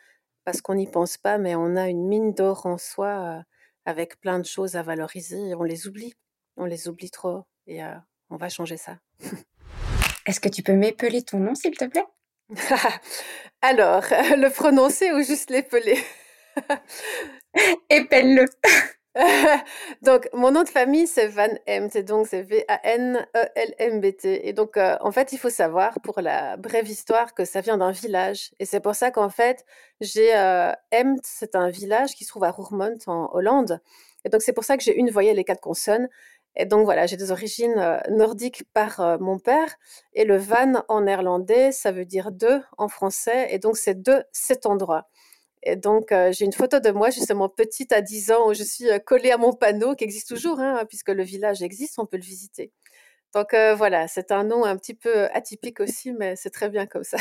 parce qu'on n'y pense pas, mais on a une mine d'or en soi avec plein de choses à valoriser et on les oublie. On les oublie trop et on va changer ça. Est-ce que tu peux m'épeler ton nom, s'il te plaît? Alors, le prononcer ou juste l'épeler? Épelle-le. donc, mon nom de famille, c'est Van Emt, et donc c'est V-A-N-E-L-M-B-T. Et donc, euh, en fait, il faut savoir, pour la brève histoire, que ça vient d'un village. Et c'est pour ça qu'en fait, j'ai euh, Emt, c'est un village qui se trouve à Roermond, en Hollande. Et donc, c'est pour ça que j'ai une voyelle et quatre consonnes. Et donc, voilà, j'ai des origines euh, nordiques par mon père. Et le Van en néerlandais, ça veut dire deux en français. Et donc, c'est de cet endroit. Et donc, euh, j'ai une photo de moi, justement, petite à 10 ans, où je suis euh, collée à mon panneau, qui existe toujours, hein, puisque le village existe, on peut le visiter. Donc, euh, voilà, c'est un nom un petit peu atypique aussi, mais c'est très bien comme ça.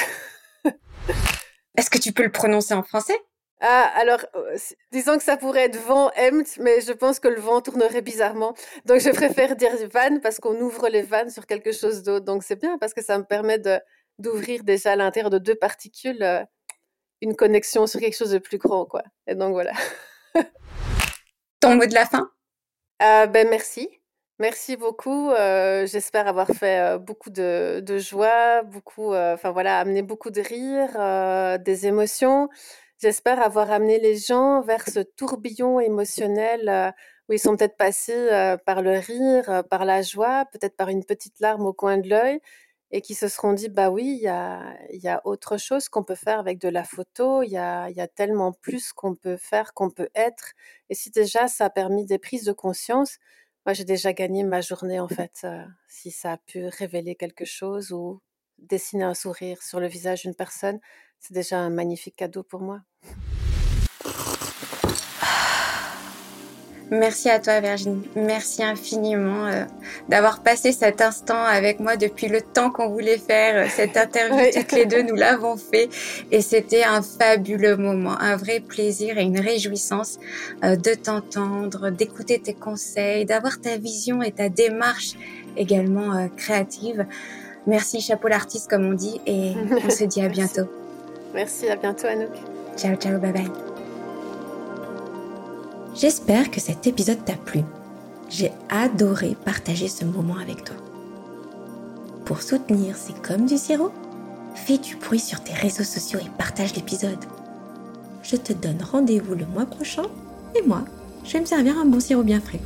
Est-ce que tu peux le prononcer en français? Ah, alors, disons que ça pourrait être vent, emt, mais je pense que le vent tournerait bizarrement. Donc, je préfère dire van parce qu'on ouvre les vannes sur quelque chose d'autre. Donc, c'est bien parce que ça me permet d'ouvrir déjà à l'intérieur de deux particules une connexion sur quelque chose de plus grand, quoi. Et donc voilà. Ton mot de la fin? Euh, Ben merci. Merci beaucoup. Euh, j'espère avoir fait euh, beaucoup de, de, joie, beaucoup, enfin voilà, amené beaucoup de rire, des émotions. J'espère avoir amené les gens vers ce tourbillon émotionnel où ils sont peut-être passés par le rire, par la joie, peut-être par une petite larme au coin de l'œil, et qui se seront dit bah oui, il y a, autre chose qu'on peut faire avec de la photo, il y a, y a tellement plus qu'on peut faire, qu'on peut être. Et si déjà ça a permis des prises de conscience, moi j'ai déjà gagné ma journée en fait. Euh, si ça a pu révéler quelque chose ou dessiner un sourire sur le visage d'une personne, c'est déjà un magnifique cadeau pour moi. Merci à toi Virginie. Merci infiniment euh, d'avoir passé cet instant avec moi depuis le temps qu'on voulait faire euh, cette interview. Toutes les deux, nous l'avons fait et c'était un fabuleux moment, un vrai plaisir et une réjouissance euh, de t'entendre, d'écouter tes conseils, d'avoir ta vision et ta démarche également créative. Merci, chapeau l'artiste comme on dit et on se dit à bientôt. Merci, à bientôt Anouk. Ciao, ciao, bye bye. J'espère que cet épisode t'a plu. J'ai adoré partager ce moment avec toi. Pour soutenir C'est comme du sirop, fais du bruit sur tes réseaux sociaux et partage l'épisode. Je te donne rendez-vous le mois prochain et moi, je vais me servir un bon sirop bien frais.